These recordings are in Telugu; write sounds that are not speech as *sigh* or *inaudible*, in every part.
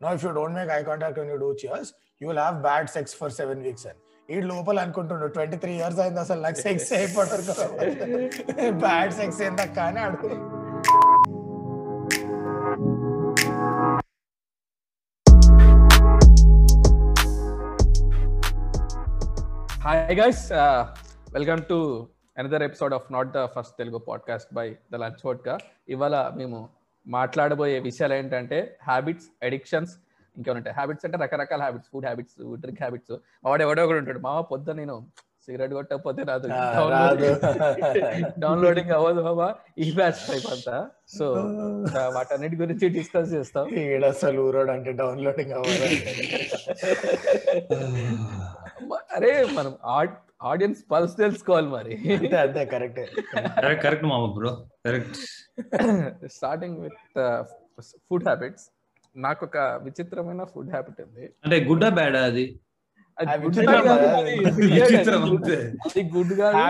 No if you don't make eye contact you do cheers you will have bad sex for seven weeks అని ఈ లోపల అనుకుంటుండు ట్వంటీ త్రీ ఇయర్స్ అయింది అసలు నాకు సెక్స్ అయిపోతారు బ్యాడ్ సెక్స్ ఏందక్క అని అడుగు hi guys welcome to another episode of not the first Telugu podcast by the lunch vodka ఇవాళ మేము మాట్లాడబోయే విషయాలు ఏంటంటే హ్యాబిట్స్ అడిక్షన్స్ ఇంకేమంటే హ్యాబిట్స్ అంటే రకరకాల habits food habits drink habits వాడు ఎవడో ఒకడు ఉంటాడు. మామ పొద్దు నేను సిగరెట్ కొట్టకపోతే రాదు. డౌన్లోడింగ్ *laughs* అవ్వదు బాబా ఈ బ్యాచ్ టైప్ అంతా. సో వాటన్నిటి గురించి డిస్కస్ చేస్తాం. అసలు ఊరోడు అంటే డౌన్లోడింగ్ అవ్వాలి *laughs* అరే మనం ఆడియన్స్ పల్స్ తెలుసుకోవాలి మరి. అంతే అంతే కరెక్టే. కరెక్ట్ మామ bro correct starting with food habits నాకు ఒక విచిత్రమైన ఫుడ్ హ్యాబిట్ ఉంది. అంటే గుడ్ బ్యాడ్ అది? Habits *laughs*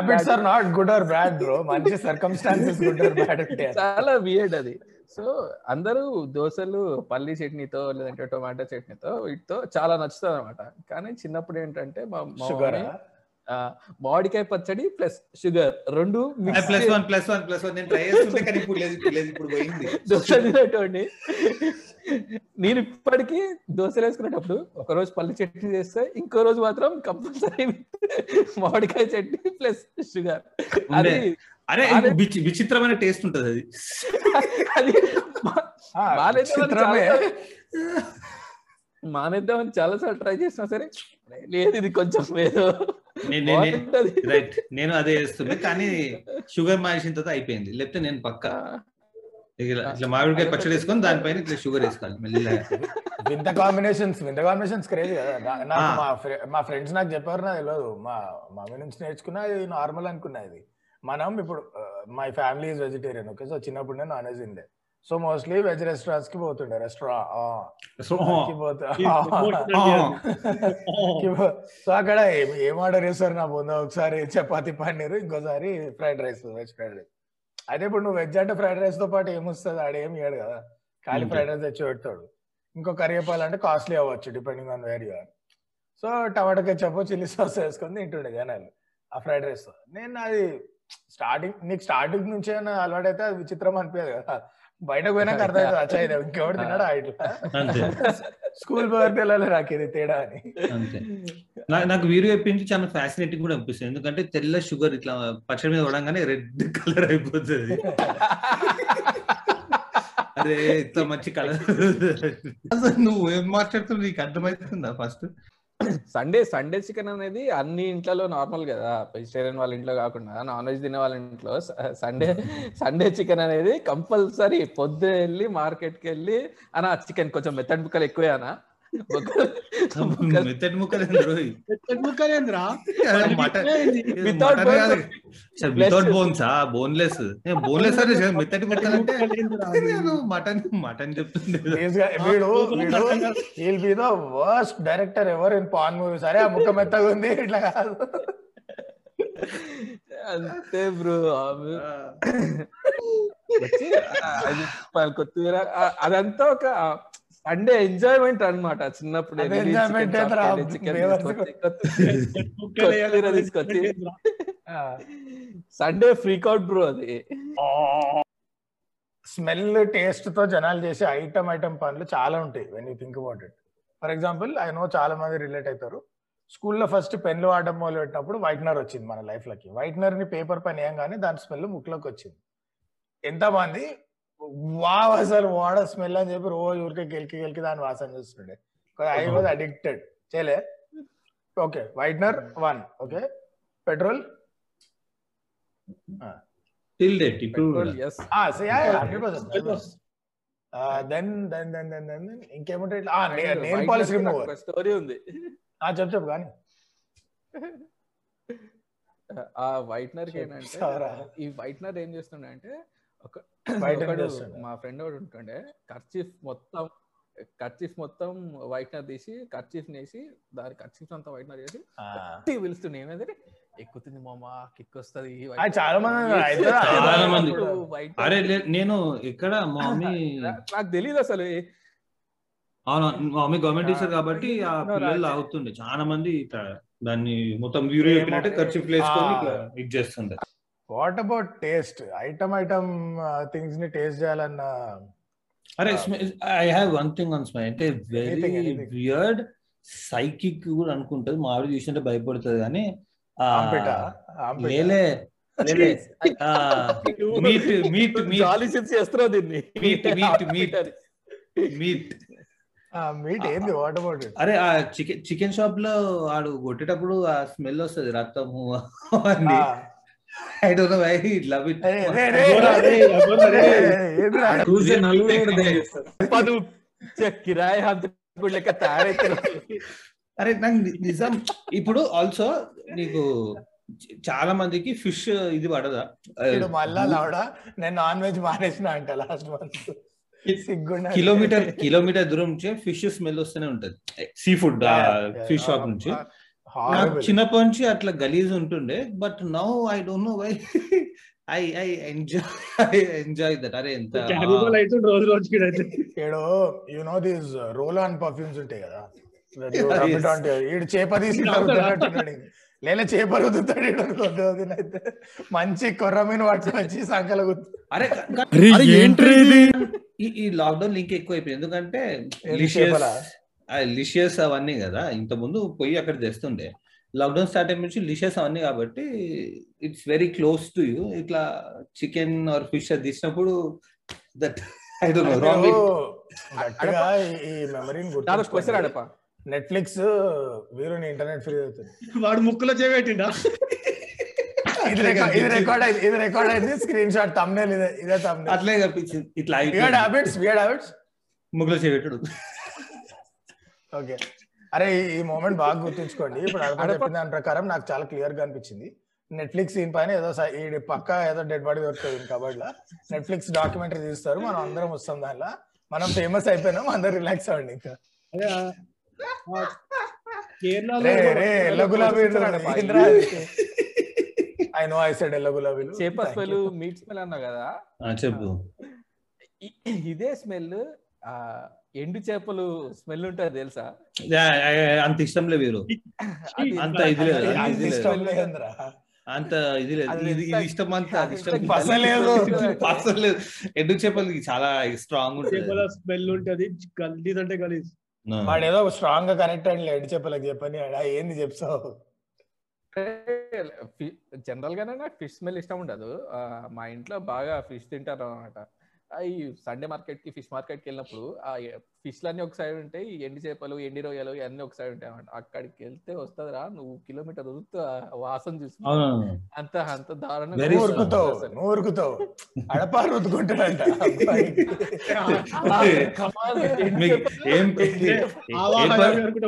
bad. Or not good or bad bro మంచి సర్కమ్స్టాన్సెస్ గుడ్ ఆర్ బ్యాడ్ ఉంటాయి చాలా వియర్డ్ అది. సో అందరూ దోశలు పల్లి చట్నీతో లేదంటే టొమాటో చట్నీతో వీటితో చాలా నచ్చుతుంది అనమాట కానీ చిన్నప్పుడు ఏంటంటే మా షుగర్ మామిడికాయ పచ్చడి ప్లస్ షుగర్ రెండు plus one plus one plus one నేను ట్రై చేస్తుంటే కానీ ఇప్పుడు లేదు ఇప్పుడు లేదు ఇప్పుడు పోయింది దోశ తినేటోడిని నేను ఇప్పటికీ దోశలు వేసుకునేటప్పుడు ఒక రోజు పల్లి చట్నీ చేస్తే ఇంకో రోజు మాత్రం కంపల్సరీ మామిడికాయ చట్నీ ప్లస్ షుగర్ అది. అరే అరే. విచి- విచిత్రమైన టేస్ట్ ఉంటది అది అది మానేద్దామని చిత్రమే చాలా- మానేద్దామని చాలా సార్లు ట్రై చేసినా సరే లేదు ఇది కొంచెం. రైట్. నేను అదే చేస్తుండే కానీ షుగర్ మానేసిన తర్వాత అయిపోయింది. లేకపోతే నేను పక్క. ఇట్లా మామిడికాయ పచ్చడి వేసుకొని దానిపైన ఇట్లా షుగర్ వేసుకోవాలి మెల్లిగా. వింత కాంబినేషన్స్ వింత కాంబినేషన్స్ క్రేజ్ కదా. నాకు మా ఫ్రెండ్స్ నాకు చెప్పారు నాకు తెలియదు. మా మమ్మీ నుంచి నేర్చుకున్నా ఇది నార్మల్ అనుకున్నా ఇది. మనం ఇప్పుడు my family is vegetarian okay so చిన్నప్పుడు నేను నాన్ వెజ్ తిండే. సో మోస్ట్లీ వెజ్ రెస్టారెంట్స్కి పోతుండే. రెస్టారెంట్ సో సో అక్కడ ఏం ఏం ఆర్డర్ చేస్తారు నా పొంద ఒకసారి చపాతి పన్నీర్ ఇంకోసారి fried rice veg fried rice. అయితే ఇప్పుడు నువ్వు వెజ్ అంటే ఫ్రైడ్ రైస్తో పాటు ఏమొస్తుంది? ఆడ ఏమి ఇయ్యాడు కదా. ఖాళీ. ఫ్రైడ్ రైస్ తెచ్చి పెడతాడు. ఇంకో కర్రీ చెప్పాలంటే కాస్ట్లీ అవ్వచ్చు depending on where you're so tomato ketchup chilli sauce వేసుకొని తింటుండే జనాలు ఆ ఫ్రైడ్ రైస్ నేను అది స్టార్టింగ్ నీకు స్టార్టింగ్ నుంచే అలవాటు అయితే అది విచిత్రం అనిపించదు కదా. బయటకు పోయినాక అర్థమవుతుంది అచ్చా ఇది తిన్నాడా ఇట్లా. స్కూల్ పోయి తెలియాలి నాకు ఇది తేడా అని. నాకు వీరు చెప్పించి చాలా ఫ్యాసినేటింగ్ కూడా అనిపిస్తుంది. ఎందుకంటే తెల్ల షుగర్ ఇట్లా పచ్చడి మీద పడంగానే రెడ్ కలర్ అయిపోతుంది. అరే ఇంత మంచి కలర్. అసలు నువ్వు ఏం మాట్లాడుతున్నావు? నీకు అర్థమవుతుందా ఫస్ట్ సండే సండే చికెన్ అనేది అన్ని ఇంట్లో నార్మల్ కదా. వెజిటేరియన్ వాళ్ళ ఇంట్లో కాకుండా నాన్ వెజ్ తినే వాళ్ళ ఇంట్లో సండే సండే చికెన్ అనేది కంపల్సరీ పొద్దు వెళ్ళి మార్కెట్కి వెళ్ళి అన్న చికెన్ కొంచెం మెత్తడి ముక్కలు ఎక్కువే అన్న. మెత్తటి ముక్కలు. వితౌట్ బోన్స్ బోన్లెస్ బోన్లెస్ అనే మెత్తటి ముక్కలు అంటే నేను మటన్ మటన్ చెప్తుండే This guy- వీడు వీడు will be the worst director ever in pan movies అరే ఆ ముక్క మెత్తగా ఉంది ఇట్లా కాదు. అంతే బ్రో ఆ, కొత్తిమీర ఆ, అదంతా ఒక సండే ఎంజాయ్మెంట్ అన్నమాట. చిన్నప్పుడు తీసుకొచ్చి, సండే ఫ్రీక్ అవుట్ బ్రో అది. స్మెల్ టేస్ట్తో జనాలు చేసే ఐటమ్ ఐటమ్ పనులు చాలా ఉంటాయి when you think about it for example I know చాలా మంది రిలేట్ అవుతారు. స్కూల్లో ఫస్ట్ పెన్లు వాడడం మొదలు పెట్టినప్పుడు వైట్నర్ వచ్చింది మన లైఫ్లోకి. వైట్నర్ని పేపర్ పని వేయంగానే దాని స్మెల్ ముక్కులోకి వచ్చింది. ఎంతమంది వావ్ అసలు వాడ స్మెల్ అని చెప్పి రోజు ఊరికే గెలికి గెలికి దాని వాసన చూస్తుండే. I was addicted. చేయలే? Okay whitener one okay. Petrol? Till date ఇప్పుడు hundred percent then then then then then ఇంకేముంటాయి ఇట్లా? నెయిల్ పాలిష్ రిమూవర్ స్టోరీ ఉంది. చెప్పు చెప్పు కానీ. ఆ వైట్నర్కి ఏంటంటే? ఈ వైట్నర్ ఏం చేస్తుండే అంటే మా ఫ్రెండ్ ఒకడు ఉంటుండే. కర్చీఫ్ మొత్తం కర్చీఫ్ మొత్తం వైట్నర్ తీసి కర్చీఫ్ నేసి దాని కర్చీఫ్ అంతా వైట్నర్ చేసి గట్టి పిలుస్తుండే. ఏమైంది ఎక్కుతుంది మామ కిక్ వస్తుంది చాలా మంది. అరే లే- నేను ఇక్కడ మా *laughs* మమ్మీ నాకు తెలియదు అసలు. అవును మా మమ్మీ గవర్నమెంట్ టీచర్ కాబట్టి ఆ పిల్లలు. అవుతుండే చాలా మంది దాన్ని మొత్తం వీరు ఏమో, చెప్పినట్టే ఖర్చు. ఇట్లా ఇది చేస్తుండే. What about taste item item థింగ్స్ని taste చేయాలన్న అరే. I have one thing on స్మై అంటే వెరీ. వియర్డ్ సైకిక్ కూడా అనుకుంటది. మామిడి చూసినట్టే భయపడుతుంది కానీ లేలే మీట్ మీట్ మీట్ చేస్తున్నావు దీన్ని. Meat, meat, meat. Meat meat ఏంది? వాట్ అబౌట్ అరే ఆ చికెన్ చికెన్ షాప్లో వాడు కొట్టేటప్పుడు ఆ స్మెల్ వస్తుంది రక్తము I don't know why love it చూసే నలుగురు పదు కిరాయి హంతకుడు లెక్క తయారైతే అరే నాకు నిజం. ఇప్పుడు ఆల్సో నీకు చాలా మందికి ఫిష్ ఇది పడదా? మళ్ళా లవడా? నేను నాన్ వెజ్ మానేసిన అంట లాస్ట్ మంత్ కిలోమీటర్ కిలోమీటర్ దూరం నుంచి ఫిష్ స్మెల్ వస్తూనే ఉంటది. సీ ఫుడ్ ఫిష్ షాప్ నుంచి. చిన్నప్పటి నుంచి అట్లా గలీజ్ ఉంటుండే but now I don't know why *laughs* I I enjoy *laughs* enjoy that. అరే ఎంత అయితే రోజు రోజుకి అయితే ఏడో you know these roll on perfumes ఉంటాయి కదా. *laughs* ఈడు చేప తీసి తరుగుతున్నట్టున్నాడు లేలే చేప రుద్దుతాడు ఈడు అనుకోద్దు అయితే మంచి సంకల గుర్తు అరే క- అరే ఏంట్రీ ఈ లాక్డౌన్ లింక్ ఎక్కువైపోయింది. ఎందుకంటే ఏంది చేపలా? లిషియస్ అవన్నీ కదా ఇంత ముందు పోయి అక్కడ తెస్తుండే. లాక్డౌన్ స్టార్ట్ అయిన నుంచి లిషియస్ అవన్నీ కాబట్టి it's very close to you. ఇట్లా చికెన్ ఆర్ ఫిష్ అది తీసినప్పుడు that I don't know Netflix వీరుని internet free అవుతుంది. వాడు ముక్కులో చేయబెట్టిండా ఇది రికార్డ్ ఇది రికార్డ్ అయింది ఇది రికార్డ్ అయింది. స్క్రీన్ షాట్ తమ్నేల్ ఇదే ఇదే తమ్నేల్ అట్లే కనిపించింది. ఇట్లా వియర్డ్ హ్యాబిట్స్ వియర్డ్ హ్యాబిట్స్ ముగ్గులో చేపెట్టుడు ఓకే. అరే ఈ- మూమెంట్ బాగా గుర్తుంచుకోండి. ఇప్పుడు అడప అడప- చెప్పిన దాని ప్రకారం నాకు చాలా క్లియర్గా అనిపించింది. నెట్ఫ్లిక్స్ దీని పైన ఏదో ఈ పక్క ఏదో డెడ్ బాడీ దొరుకుతుంది కబడ్ లా నెట్ఫ్లిక్స్ డాక్యుమెంటరీ తీస్తారు. మనం అందరం వస్తాం దానిలో. మనం ఫేమస్ అయిపోయినాం అందరు రిలాక్స్ అవ్వండి ఇంకా. ఎల్ల గులాబీ ఐ నో ఐ సెడ్ ఎల్ల గులాబీలు. చేప స్మెల్ మీట్ స్మెల్ అన్నావు కదా. ఆ, చెప్పు. ఇదే స్మెల్ ఆ ఎండు చేపలు స్మెల్ ఉంటది తెలుసా? అంత ఇష్టం లేదు వీరు. *laughs* అంత ఇది లేదు అంత అంత ఇది లేదు. ఇష్టం లేదురా. అంత ఇది ఇష్టం అంత అది ఇష్టం అంత. పసలేదు. *laughs* పసలేదు ఎండు చేపలకి చాలా స్ట్రాంగ్ ఉంటుంది. చేపల స్మెల్ ఉంటది గలీజ్ అంటే గలీజ్. వాడు ఏదో స్ట్రాంగ్గా కనెక్ట్ అయ్యి ఎడి చెప్పలకు చెప్పని ఆడ ఏంది చెప్తావు? జనరల్ గానే నాకు ఫిష్ స్మెల్ ఇష్టం ఉండదు. మా ఇంట్లో బాగా ఫిష్ తింటారు అనమాట ఈ సండే మార్కెట్కి ఫిష్ మార్కెట్కి వెళ్ళినప్పుడు ఆ ఫిష్ లన్నీ ఒక సైడ్ ఉంటాయి ఎండి చేపలు ఎండి రొయ్యలు ఇవన్నీ ఒక సైడ్ ఉంటాయి అనమాట అక్కడికి వెళ్తే వస్తుందిరా నువ్వు కిలోమీటర్ ఉరుకుతూ వాసన చూసి అవును అంత అంత దారుణంగా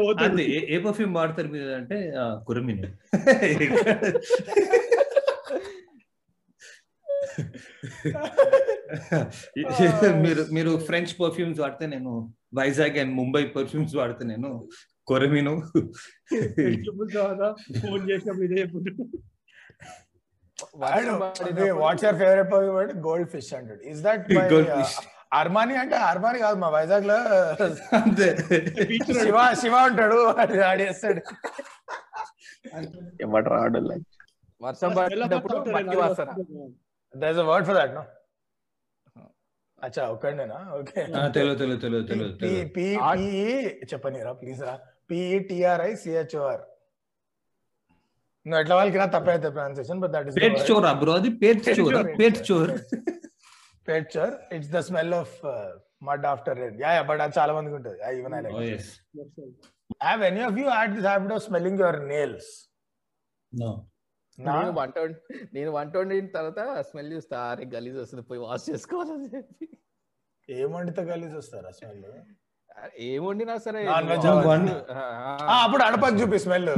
చేపలు, ఏం పర్ఫ్యూమ్ వాడతారు మీరు అంటే కురమిని *laughs* *laughs* మీరు మీరు ఫ్రెంచ్ పర్ఫ్యూమ్స్ వాడితే నేను వైజాగ్ అండ్ ముంబై పర్ఫ్యూమ్స్ వాడితే నేను కొరమీను. ఫోన్ చేసినప్పుడు ఇదే what's your favourite perfume gold fish అంటాడు. Is that. అర్మాని అంటే అర్మాని కాదు మా వైజాగ్లో అంతే శివ శివ ఉంటాడు ఆడేస్తాడు. వర్షం పడినప్పుడు మట్టి వాసన. There is a word for that no అచ్చా ఒక్కడేనా ఓకే. తెలియదు తెలియదు తెలియదు తెలియదు పిఈ చెప్పనిరా ప్లీజ్ రా. పిఈటిఆర్ఐ సిహెచ్ఓఆర్ నువ్వు ఎట్లా వాళ్ళకి రా తప్పైతే pronunciation but that is petrichor bro అది petrichor petrichor petrichor it's the smell of mud after rain yeah yeah but అది చాలా మందికి ఉంటుంది. Even I like yes. Have any of you had this habit of smelling your nails No. నా నేను వంట వండి- నేను వంట వండిన తర్వాత స్మెల్ చూస్తా అరే గలీజ్ వస్తుంది పోయి వాష్ చేసుకోవాలని చెప్పి. ఏం వండితే కలిసి వస్తారా స్మెల్? ఏం వండినా సరే. అప్పుడు అడపకు చూపి స్మెల్. *laughs*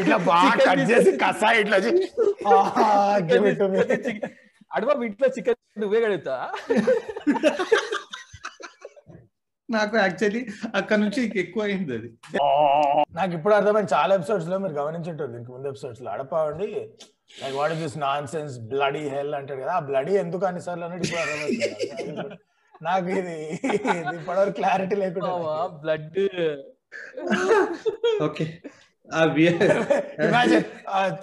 ఇట్లా బాగా కట్ చేసి కసా ఇట్లా. *laughs* అడవా ఇంట్లో చికెన్ నువ్వే కడుగుతా *laughs* నాకు యాక్చువల్లీ అక్కడ నుంచి ఎక్కువ అయింది అది. నాకు ఇప్పుడు అర్థమైంది చాలా ఎపిసోడ్స్లో మీరు గమనించుంటారు దీనికి ముందు ఎపిసోడ్స్లో. అడపండి like what is this nonsense bloody hell అంటాడు కదా ఆ బ్లడీ ఎందుకు అన్ని సార్లు అన్నట్టు ఇప్పుడు అర్థమవుతుంది. నాకు ఇది ఇప్పటివరకు క్లారిటీ లేకుండా బ్లడ్ ఓకే ఆ beer imagine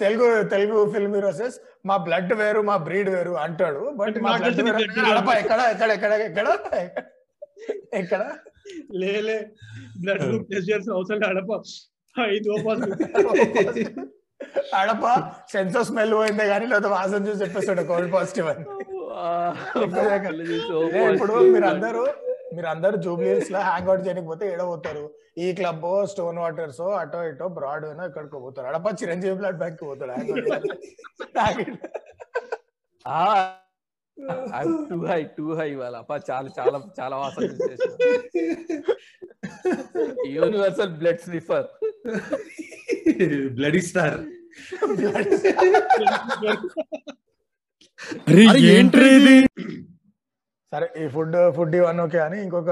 Telugu Telugu film హీరోసెస్ మా బ్లడ్ వేరు మా బ్రీడ్ వేరు అంటాడు. బట్ మా బ్లడ్ ఎక్కడ ఎక్కడ ఎక్కడ ఎక్కడ? ఎక్కడ? లేలే బ్లడ్ గ్రూప్ టెస్ట్ చేయాల్సిన అవసరం అడప ఐదు అడప సెన్స్ ఆఫ్ స్మెల్ పోయిందే కానీ లేదా వాసన చూసి చెప్పేస్తాడు కోల్డ్ పాజిటివ్ అని. ఇప్పుడు మీరు అందరూ మీరు అందరూ జూబ్లీస్లో హ్యాంగ్ అవుట్ చేయడానికి పోతే ఏడో పోతారు? ఈ క్లబ్ స్టోన్ వాటర్స్ అటో ఇటో బ్రాడ్ అయినా ఇక్కడికి పోతారు. అడప చిరంజీవి బ్లడ్ బ్యాంక్ పోతాడు out చేయడానికి. *laughs* టూ హై టూ హై ఇవాళ. అప్ప చాలా చాలా చాలా వాసన universal blood sniffer bloody star సరే ఈ ఫుడ్ ఫుడ్ ఇవన్నీ ఓకే అని ఇంకొక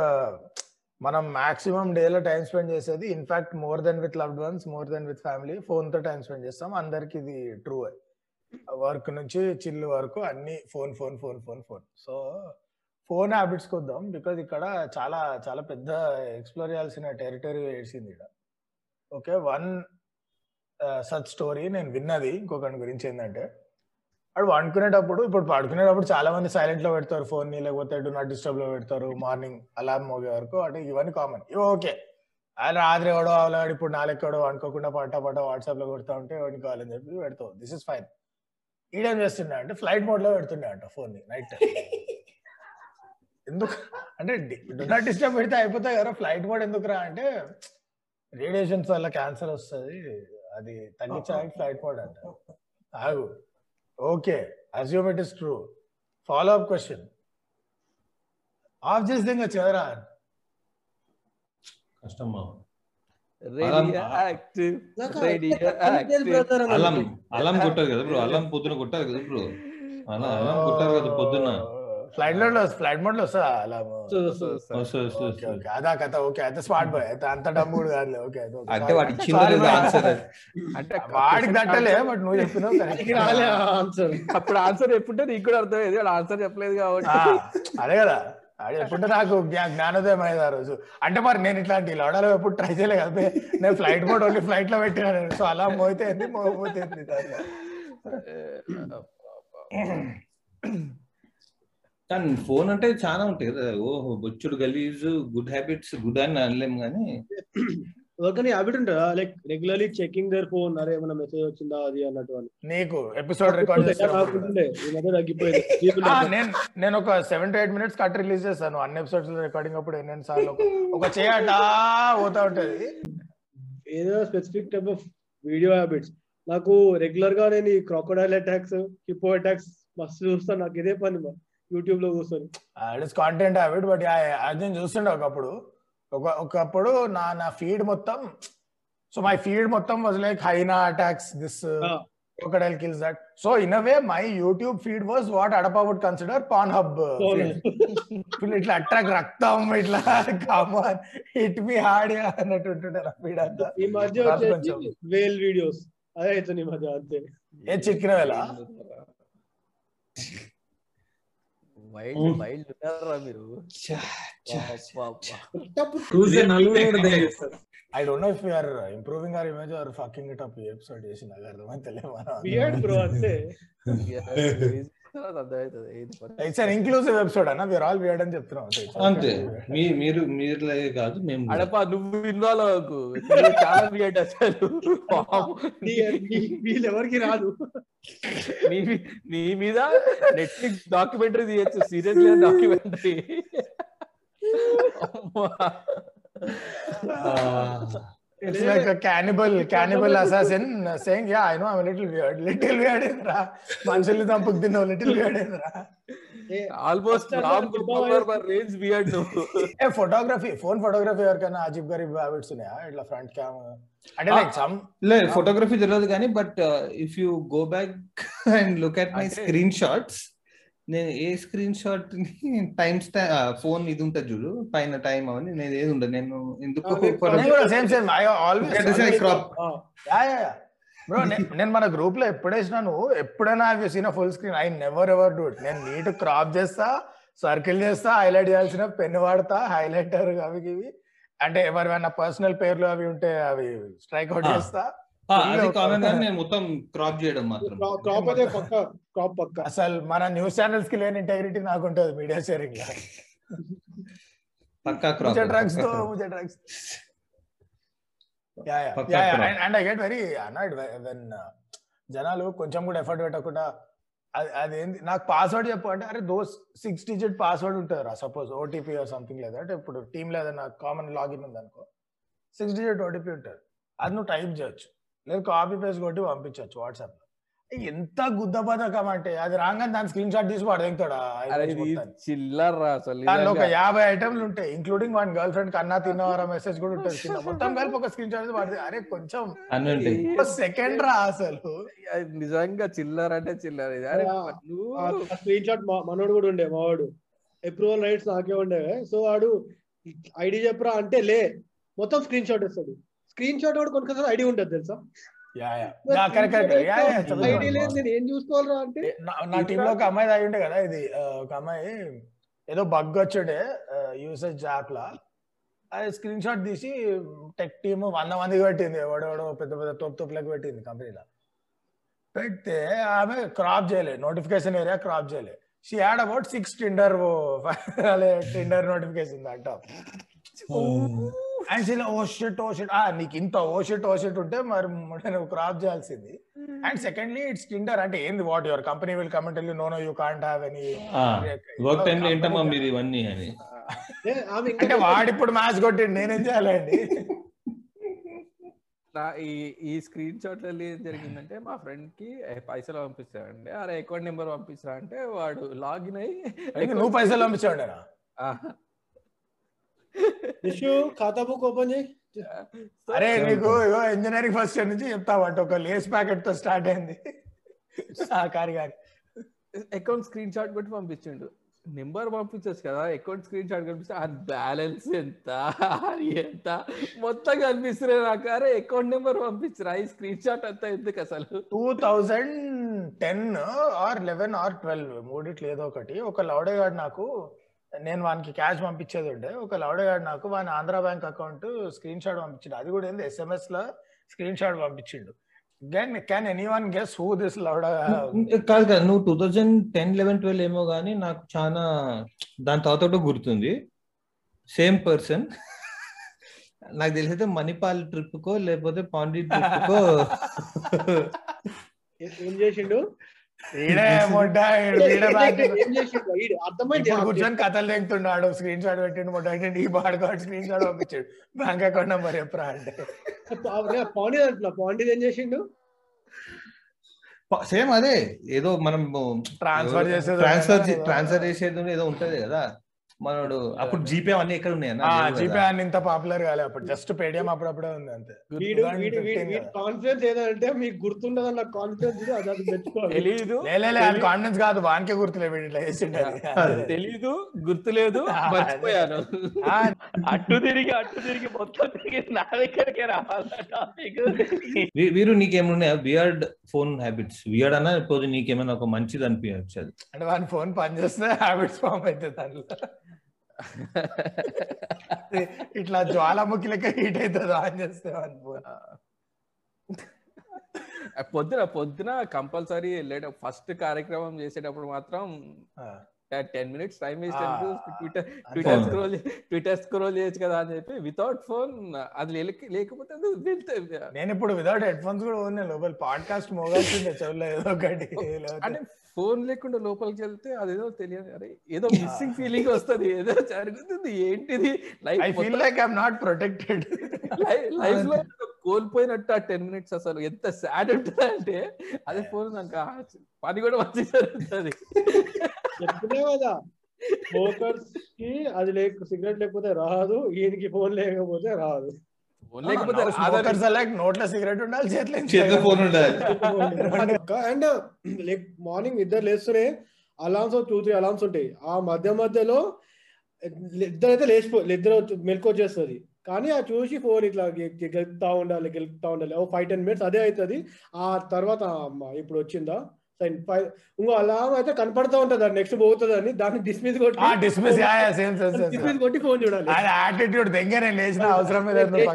మనం మాక్సిమం డేలో టైం స్పెండ్ చేసేది in fact more than with loved ones more than with family ఫోన్తో టైం స్పెండ్ చేస్తాం. అందరికి ఇది ట్రూ వర్క్ నుంచి చిల్లు వరకు అన్ని phone phone phone phone phone. So phone habits వద్దాం బికాజ్ ఇక్కడ చాలా చాలా పెద్ద ఎక్స్ప్లోర్ చేయాల్సిన టెరిటరీ వేసింది ఇక్కడ ఓకే వన్ సచ్ స్టోరీ నేను విన్నది. ఇంకొకటి గురించి ఏంటంటే వాడు వండుకునేటప్పుడు ఇప్పుడు పడుకునేటప్పుడు చాలా మంది సైలెంట్లో పెడతారు ఫోన్ని లేకపోతే డు నాట్ డిస్టర్బ్లో పెడతారు మార్నింగ్ అలారం మోగే వరకు. అంటే ఇవన్నీ కామన్. ఇవి ఓకే. ఆయన రాత్రి ఎవడో అవలాడు ఇప్పుడు నాలుగు ఎక్కడో అనుకోకుండా పట్ట పట్ట వాట్సాప్లో కొడతా ఉంటే ఎవరికి కావాలని చెప్పి పెడతావు. దిస్ ఇస్ ఫైన్ ఈడేం చేస్తుండే అంటే ఫ్లైట్ మోడ్లో పెడుతుండే అంట ఫోన్ని నైట్. ఎందుకు? అంటే డు నాట్ డిస్టర్బ్ పెడితే అయిపోతాయి కదా ఫ్లైట్ మోడ్ ఎందుకు రా అంటే రేడియేషన్స్ వల్ల క్యాన్సర్ వస్తుంది అది తగ్గించడానికి ఫ్లైట్ మోడ్ అంట. ఆగు. Okay assume it is true. Follow up question. Off చేసి ఇంకా చదరా కష్టం మామ. అల్లం అల్లం కొట్టారు కదా బ్రో అల్లం పొద్దున కొట్టారు కదా బ్రో అలా అల్లం కొట్టారు కదా పొద్దున. ఫ్లైట్లో ఫ్లైట్ మోడ్లో వస్తా అలా అదా కథ ఓకే అయితే స్మార్ట్ బాయ్ అయితే అంత డబ్బు కూడా కాదులే ఓకే. అంటే వాడు ఆన్సర్. అంటే వాడికి దట్టలే బట్ నువ్వు చెప్పినావు *laughs* రాలే ఆన్సర్ అప్పుడు ఆన్సర్ చెప్పుంటే నీకు కూడా అర్థమయ్యేది వాడు ఆన్సర్ చెప్పలేదు కాబట్టి. అదే కదా. ఎప్పుడు నాకు జ్ఞానోదయం అయ్యేది ఆ రోజు. అంటే మరి నేను ఇట్లాంటి లడాలో ఎప్పుడు ట్రై చేయలే కదా నేను ఫ్లైట్ మోడ్ ఓన్లీ ఫ్లైట్లో పెట్టినా సో అలా మోయితే ఏంది మోగిపోతే కానీ ఫోన్ అంటే చాలా ఉంటాయి కదా. ఓహో బొచ్చుడు గలీజ్ గుడ్ హ్యాబిట్స్ గుడ్ అని అనలేము కానీ. ఎవరికైనా హ్యాబిట్ ఉంటుందా? Like regularly checking their phone అరే ఏమైనా మెసేజ్ వచ్చిందా అది అన్నట్టు అని? నీకు ఎపిసోడ్ రికార్డ్ ఉంటుండే ఈ మధ్య తగ్గిపోయింది. *laughs* నేను నేను ఒక seven to eight minutes cut release చేస్తాను అన్ని ఎపిసోడ్స్ రికార్డింగ్ అప్పుడు ఎన్నెన్ని సార్లు ఒక- చేయట పోతా ఉంటది. ఏదో specific type of video habits నాకు రెగ్యులర్గా నేను ఈ క్రాకోడైల్ అటాక్స్ హిప్పో అటాక్స్ మస్తు చూస్తాను నాకు ఇదే పని యూట్యూబ్లో చూస్తాను కాంటెంట్ హ్యాబిట్ బట్ అది నేను చూస్తుండే ఒకప్పుడు. ఒక ఒకప్పుడు నా నా ఫీడ్ మొత్తం సో మై ఫీడ్ మొత్తం was like hyena attacks this crocodile kills that so in a way my youtube feed was what adapa would consider pornhub. Uh, feed. ఇట్లా అట్రాక్ట్ రక్తం ఇట్లా కామన్ హిట్ ఫీడ్ అంతా. ఈ మధ్య వచ్చేసి. Whale videos. అదే అవుతుంది ఈ మధ్య అంతే. ఏ చిక్కిన వేళ? వైల్డ్ వైల్డ్ ఉన్నారా మీరు? I don't know if you're improving our image or fucking it up episode చేసి నాకు అర్థమైతే తెలియదు బ్రో అంతే. ఇట్స్ అన్ ఇంక్లూసివ్ ఎపిసోడ్ అన్న వీఆర్ ఆల్ వియర్డ్ అని చెప్తున్నాం. అంతే. మీ మీరు మీరులే కాదు మేము. అడప నువ్వు ఇన్వాల్వ్ అవ్వకు. చాలా weird అసలు. *laughs* పాపం. వీళ్ళు ఎవరికి రాదు. నీ మీ- నీ మీద నెట్ఫ్లిక్స్ డాక్యుమెంటరీ తీయచ్చు seriously documentary It's like a cannibal, cannibal assassin uh, saying, "Yeah, I know I'm a little weird, little weird ఏంద్రా మనుషుల్ని చంపుకు తిన్నావు లిటిల్ weird ఏంద్రా almost Ram Gopal range weird ఏ ఫోటోగ్రఫీ ఫోన్ ఫోటోగ్రఫీ ఎవరికైనా అజీబ్ గరీబ్ హ్యాబిట్స్ ఉన్నాయా? ఇట్లా ఫ్రంట్ క్యామ్ అంటే లైక్ సమ్ లే ఫోటోగ్రఫీ తెలియదు కానీ but if you go back and look at my screen shots నేను ఏ స్క్రీన్ షాట్ టైం ఫోన్ ఇది ఉంటుంది చూడు పైన టైం అవన్నీ నేను ఏది ఉండదు. నేను ఎందుకు same same I always crop yeah yeah yeah. Bro *laughs* నేను మన గ్రూప్లో ఎప్పుడు వేసినా నువ్వు ఎప్పుడైనా have seen full screen I never ever do it నేను నీట్ క్రాప్ చేస్తా సర్కిల్ చేస్తా హైలైట్ చేయాల్సిన పెన్ వాడతా హైలైటర్ అవి ఇవి. అంటే ఎవరివైనా పర్సనల్ పేర్లు అవి ఉంటే అవి స్ట్రైక్ అవుట్. చేస్తా. ఆ, అది కామన్ కానీ నేను మొత్తం క్రాప్ చేయడం మాత్రం. క్రాప్ అయితే పక్క క్రాప్ పక్క. అసలు మన న్యూస్ ఛానల్స్కి లేని ఇంటెగ్రిటీ నాకు ఉంటుంది మీడియా షేరింగ్లో. పక్కా *laughs* డ్రగ్స్తో *laughs* drugs yeah yeah Pakka yeah crop. And I get very annoyed when జనాలు కొంచెం కూడా ఎఫర్ట్ పెట్టకుండా అది అదేంది నాకు పాస్వర్డ్ చెప్పు అంటే అరే దోస్ సిక్స్ డిజిట్ పాస్వర్డ్ ఉంటుంది రా. సపోజ్ ఓటీపీ ఆర్ సంథింగ్ లేదా అంటే ఇప్పుడు టీమ్ లేదా నాకు కామన్ లాగిన్ ఉంది అనుకో సిక్స్ డిజిట్ ఓటీపీ ఉంటుంది అది నువ్వు టైప్ చేయొచ్చు. లేదు కాపీ పేస్ట్ కొట్టి పంపించవచ్చు వాట్సాప్ ఎంత గుద్ద పథకం అంటే? అది రాగానే దాని స్క్రీన్ షాట్ తీసి వాడు దిగుతాడా అరే ఇది చిల్లర్ రా అసలు దానిలో ఒక. యాభై ఐటమ్లు ఉంటాయి ఇంక్లూడింగ్ వన్ గర్ల్ ఫ్రెండ్ కన్నా తిన్నవారా మెసేజ్ కూడా ఉంటుంది *laughs* మొత్తం కలిపి ఒక స్క్రీన్ షాట్ వాడితే అరే కొంచెం సెకండ్ రా అసలు. నిజంగా చిల్లర్ అంటే చిల్లర్ ఇది. అరే స్క్రీన్ షాట్ మనోడు కూడా ఉండే మావాడు. అప్రూవల్ రైట్స్ నాకే ఉండే. సో వాడు ఐడి చెప్పరా అంటే లే. మొత్తం స్క్రీన్ షాట్ ఇస్తాడు స్క్రీన్ షాట్ కూడా కొనుక్కోసారి ఐడి ఉంటుంది తెలుసా? ఏం చూసుకోవాలరా అంటే? నా- టీమ్లో ఒక అమ్మాయి అయి ఉండే కదా ఇది ఒక అమ్మాయి ఏదో బగ్ వచ్చుండే యూసేజ్ యాప్ లా. అది స్క్రీన్ షాట్ తీసి టెక్ టీమ్ వంద మందికి పెట్టింది ఎవడెవడో పెద్ద పెద్ద తోపు తోపులకు పెట్టింది కంపెనీలో పెడితే ఆమె క్రాప్ చేయలేదు నోటిఫికేషన్ ఏరియా క్రాప్ చేయలేదు she had about six Tinder Tinder notification that and she oh shit oh shit ఆ నీకు ఇంత ఓ షిట్ ఓ షిట్ ఉంటే మరి నువ్వు క్రాప్ చేయాల్సింది. అండ్ సెకండ్లీ ఇట్స్ టిండర్ అంటే ఏంది what your company will comment no no you can't have any work time లో ఏంటమ్మా మీది ఇవన్నీ అని? అంటే వాడు ఇప్పుడు మ్యాచ్ కొట్టిండు నేనేం చేయాలండి ఈ ఈ స్క్రీన్ షాట్లో ఏం జరిగిందంటే మా ఫ్రెండ్కి పైసలు పంపిస్తాడండి అరే అకౌంట్ నెంబర్ పంపిస్తారా? అంటే వాడు లాగిన్ అయ్యి నువ్వు పైసలు పంపించాడునా ఆ, ఇష్యూ ఖాతా బుక్ ఓపెన్ చేయి అరే నీకు ఇగో ఇంజనీరింగ్ ఫస్ట్ ఇయర్ నుంచి చెప్తా వాటి ఒక లేస్ ప్యాకెట్తో స్టార్ట్ అయింది. ఆ కారి గారి. అకౌంట్ స్క్రీన్ షాట్ కొట్టి పంపించిండు. నెంబర్ పంపించచ్చు కదా. అకౌంట్ స్క్రీన్ షాట్ కనిపిస్తే ఆ బ్యాలెన్స్ ఎంత? అది ఎంత? మొత్తం కనిపిస్తున్నాయి నాకు. అరే అకౌంట్ నెంబర్ పంపించరా? ఈ స్క్రీన్ షాట్ అంతా ఎందుకు అసలు? Two thousand ten or eleven or twelve మూడిట్లు ఏదో ఒకటి. ఒక లౌడేగాడు నాకు నేను వానికి క్యాష్ పంపించేది ఉండే ఒక లౌడేగాడు నాకు వాని Andhra bank account screen shot పంపించిండు. అది కూడా ఏంది? ఎస్ఎంఎస్లో screen shot పంపించిండు. Can can any one guess who this లౌడ కాదు కదా. నువ్వు two thousand ten eleven twelve ఏమో కానీ నాకు చాలా దాని తర్వాత గుర్తుంది. సేమ్ పర్సన్ నాకు తెలిసి అయితే మణిపాల్ ట్రిప్ కో లేకపోతే పాండి ట్రిప్ కో ఏం చేసిండు? *laughs* కూర్చొని కథలు తెగుతున్నాడు స్క్రీన్ షాట్ పెట్టిండు మొట్ట ఈ బాడుకోవడం స్క్రీన్ షాట్ పంపించాడు. బ్యాంక్ అకౌంట్ నెంబర్ ఎప్పుడా అంటే. పాండి అంటున్నా పాండి ఏం చేసిండు? సేమ్ అదే ఏదో మనం ట్రాన్స్ఫర్ చేసేది ట్రాన్స్ఫర్? ట్రాన్స్ఫర్ చేసేది ఏదో ఉంటది కదా. మనోడు అప్పుడు జీపే అన్ని ఎక్కడ ఉన్నాయి అన్న? జీపే కదా. అని ఇంత పాపులర్ కాలే అప్పుడు. జస్ట్ పేడిఎం అప్పుడప్పుడే ఉంది అంతే. వీడు 2015 వీడు వీడు వీడి కదా. కాన్ఫిడెన్స్ ఏదంటే మీకు గుర్తుండదని నాకు కాన్ఫిడెన్స్ అది అది మెచ్చుకోవాలి తెలీదు. కాన్ఫిడెన్స్ కాదు. వానికే గుర్తులే వీడు ఇట్లా అది. *laughs* తెలీదు గుర్తులేదు *laughs* మర్చిపోయాను. ఆ, అటు తిరిగి అటు తిరిగి మొత్తం తిరిగి నా దగ్గరికే రావాలి టాపిక్ వీరు నీకేమున్నాయా? వియర్డ్ ఫోన్ హ్యాబిట్స్ వియర్డ్ అన్నా ఇప్పుడు నీకేమైనా ఒక మంచిది అనిపించచ్చు అంటే వాని ఫోన్ పని చేస్తే హ్యాబిట్స్ ఫామ్ అవుతుంది దాంట్లో. *laughs* ఇట్లా జ్వాలాముఖి లెక్క హీట్ అవుతుంది ఆన్ చేస్తే పొద్దున పొద్దున కంపల్సరీ వెళ్ళేట ఫస్ట్ కార్యక్రమం చేసేటప్పుడు మాత్రం ten minutes time waste. Twitter Twitter scroll Twitter scroll చేయొచ్చు కదా అని చెప్పి వితౌట్ ఫోన్ అది లేక- లేకపోతే నేను ఇప్పుడు వితౌట్ హెడ్ ఫోన్స్ కూడా ఉన్నాయి లోపల పాడ్కాస్ట్ మోగాల్సిందే చెవుల్లో ఏదో ఒకటి అంటే ఫోన్ లేకుండా లోపలికి వెళ్తే అదేదో తెలియదు. అరే ఏదో మిస్సింగ్ ఫీలింగ్ వస్తది. ఏదో జరుగుతుంది. ఏంటిది? I life feel like I'm not protected లైఫ్లో *laughs* కోల్పోయినట్టు ఆ టెన్ మినిట్స్ అసలు. ఎంత సాడ్ ఉంటుంది అంటే అదే ఫోన్ నాకు పని కూడా మంచి జరుగుతుంది. కదా స్మోకర్స్కి అది లేక సిగరెట్ లేకపోతే రాదు ఈయనకి ఫోన్ లేకపోతే రాదు. లేకపోతే లైక్ నోట్లో సిగరెట్ ఉండాలి చేతిలో చేతిలో ఫోన్ ఉండాలి. అండ్ లైక్ మార్నింగ్ ఇద్దరు లేస్తూనే అలామ్స్ టూ త్రీ అలామ్స్ ఉంటాయి. ఆ మధ్య మధ్యలో ఇద్దరు అయితే లేచిపో ఇద్దరు మెలకు వచ్చేస్తుంది కానీ ఆ చూసి ఫోన్ ఇట్లా గెలుపుతా ఉండాలి గెలుపుతా ఉండాలి. ఓ ఫైవ్ టెన్ మినిట్స్ అదే అవుతుంది. ఆ తర్వాత ఇప్పుడు వచ్చిందా? ఇంకో అలారం అయితే కనపడతా ఉంటుంది నెక్స్ట్ పోతుంది అని దాన్ని డిస్మిస్ కొట్టి డిస్మిస్ సేమ్ సేమ్ డిస్మిస్ కొట్టి ఫోన్ చూడాలి. యాటిట్యూడ్ దెంగే నేను లేచిన అవసరం మీద నేను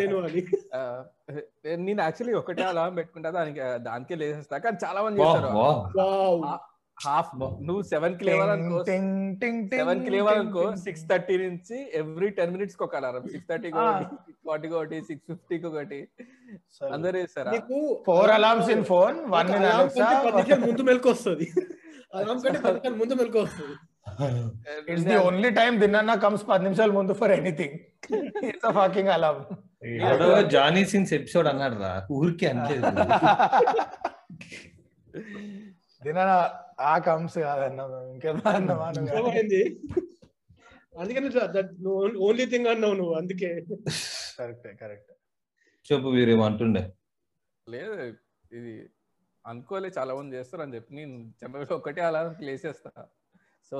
నేను అని. ఆ, నేను యాక్చువల్లీ ఒకటే అలారం పెట్టుకుంటా దానికి దానికే లేసేస్తా. కానీ చాలా మంది చేస్తారు. హాఫ్ నువ్వు సెవెన్కి లేవాలనుకో సెవెన్కి లేవాలనుకో సిక్స్ థర్టీ నుంచి ఎవ్రీ టెన్ మినిట్స్కి ఒక అలారం సిక్స్ థర్టీకి ఆ. ఒకటి సిక్స్ ఫార్టీకి ఒకటి సిక్స్ ఫిఫ్టీకి ఒకటి. అందరు వేస్తారా four alarms in phone one alarm ముందు మెలకు వస్తుంది. అలారం *laughs* కంటే ముందు మెలకు వస్తుంది. ఇట్స్ ది ఓన్లీ టైం దిన్న కమ్స్ పది నిమిషాలు ముందు for anything it's a fucking alarm ఎవడో జానీ సిన్స్ ఎపిసోడ్ అన్నాడు రా ఊరికి అనలేదు. *laughs* దిన ఆ కమ్స్ కాదన్న ఇంకేమన్నా అర్థమైంది అందుకని ఓన్లీ థింగ్ అన్నావు నువ్వు అందుకే. Correct correct. చెప్పు వీరేమంటుండే లేదు ఇది అనుకోలే చాలా మంది చేస్తారు అని చెప్పి నేను జనరల్ ఒకటే అలారం లేసేస్తా. సో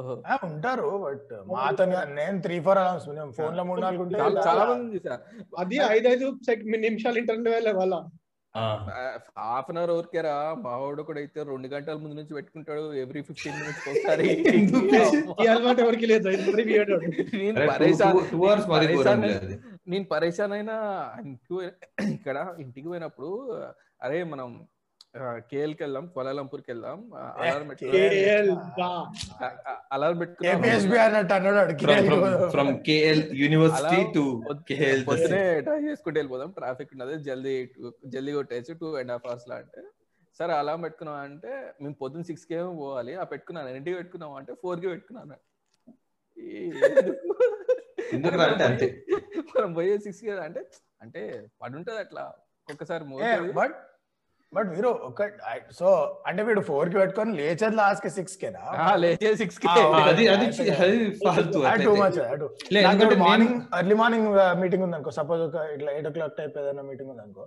ఉంటారు బట్ మా అతను నేను త్రీ ఫోర్ అలార్మ్స్ మినిమం ఫోన్లో మూడు నాలుగు చాలా మంది చూసా అది ఐదైదు సెక్- నిమిషాలు ఇంటర్నెట్ వెళ్ళే వాళ్ళ హాఫ్ అన్ అవర్ ఊరికేరా మావాడు కూడా అయితే రెండు గంటల ముందు నుంచి పెట్టుకుంటాడు ఎవ్రీ ఫిఫ్టీన్ మినిట్స్ ఒకసారి. నేను పరేషాన్ అయినా ఇంటికి ఇక్కడ ఇంటికి పోయినప్పుడు అరే మనం కేఎల్కి వెళ్దాం కోలాలంపూర్కి వెళ్దాం అలారం. అలారం చేసుకుంటూ వెళ్ళిపోదాం. ట్రాఫిక్ ఉన్నది. జల్దీ జల్దీ కొట్టేసి టూ అండ్ హాఫ్ అవర్స్ లా అంటే సరే అలా పెట్టుకున్నాం అంటే మేము పొద్దున్న సిక్స్కి పోవాలి. ఆ పెట్టుకున్నాను. ఎన్నింటికి పెట్టుకున్నాం అంటే ఫోర్కి పెట్టుకున్నాను. మనం పోయే సిక్స్కి అంటే అంటే పడి ఉంటది అట్లా మోగుతది. బట్ బట్ మీరు ఒక సో అంటే వీడు ఫోర్కి పెట్టుకొని లేచేది లాస్ట్కి సిక్స్ కేనా ఆ, లేచే సిక్స్కి ఆ, అది అది అది ఫాల్తూ టూ అట్లయితే. మచ్ లే, ఎందుకంటే మార్నింగ్ ఎర్లీ మార్నింగ్ మీటింగ్ ఉంది అనుకో సపోజ్ ఒక ఇట్లా ఎయిట్ ఓ క్లాక్ టైప్ ఏదైనా మీటింగ్ ఉంది అనుకో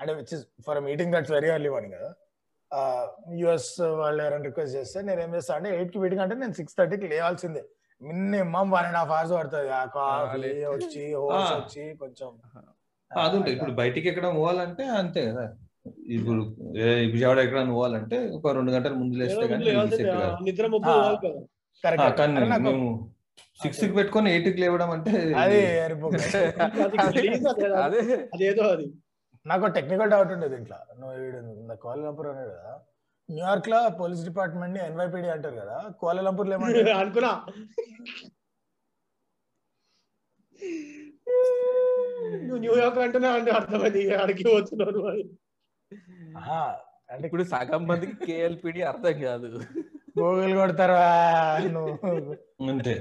అంటే which is for meeting that's very early morning కదా. యుఎస్ వాళ్ళు ఎవరైనా రిక్వెస్ట్ చేస్తే నేను ఏం చేస్తా అంటే ఎయిట్కి మీటింగ్ అంటే నేను సిక్స్ థర్టీకి లేవాల్సిందే. Minimum one and half hours పడుతుంది. ఆ కాఫీ లే. వచ్చి హోస్ ఆ. వచ్చి కొంచెం. అది ఉంటుంది ఇప్పుడు బయటికి ఎక్కడ పోవాలంటే అంతే కదా. ఇప్పుడు ఏ విజయవాడ ఎక్కడ పోవాలంటే ఒక రెండు గంటల ముందు లేస్తే కానీ మేము సిక్స్కి పెట్టుకొని ఎయిట్కి లేవడం అంటే అదేదో *laughs* అది నాకు టెక్నికల్ డౌట్ ఉండేది ఇంట్లో. నువ్వు కోలాలంపూర్ అనే కదా. న్యూయార్క్లో పోలీస్ డిపార్ట్మెంట్ని ఎన్వైపీడీ అంటారు కదా. కోలాలంపూర్లో ఏమంటారు? *laughs* అనుకున్నా. నువ్వు న్యూయార్క్ అంటున్నా అంటే అర్థమైంది. అడిగి పోతున్నారు అంటే ఇప్పుడు సగం మందికి కేఎల్పిడి అర్థం కాదు. గూగుల్ కొడతారా అంతే.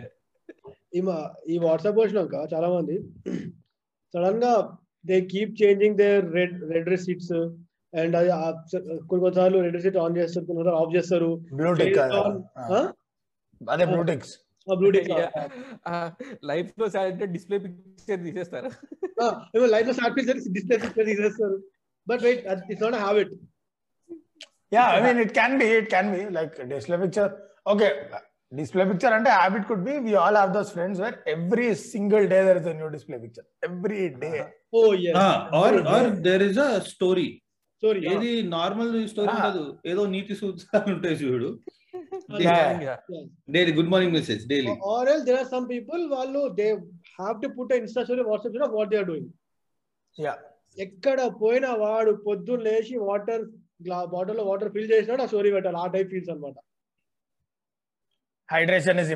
ఈ వాట్సాప్ వచ్చినాక చాలా మంది సడన్గా they keep changing their red red receipts and అది కొన్ని కొన్నిసార్లు రెడ్ రిసీట్ ఆన్ చేస్తారు కొన్నిసార్లు ఆఫ్ చేస్తారు? అదే బ్లూటిక్స్ లైఫ్లో సాయంత్రం డిస్ప్లే పిక్చర్ తీసేస్తారు? లైఫ్లో స్టార్ట్ డిస్ప్లే పిక్చర్ తీసేస్తారు. But wait it's not habit yeah I mean it can be it can be like display picture okay display picture అంటే habit could be we all have those friends where every single day there is new display picture every day oh yes or or there is a story sorry ఏది నార్మల్ స్టోరీ Ah. ఉండదు. ఏదో నీతి సూత్రాలు ఉంటాయి చూడు. Yeah. Daily good morning message daily or L there are some people వాళ్ళు they have to put Insta story WhatsApp story what they are doing yeah ఎక్కడ పోయినా వాడు పొద్దున్న లేచి వాటర్ బాటిల్లో వాటర్ ఫిల్ చేసినాడు ఆ స్టోరీ పెట్టాలి. ఆ టైప్ ఫీల్స్ అనమాట హైడ్రేషన్ ఇస్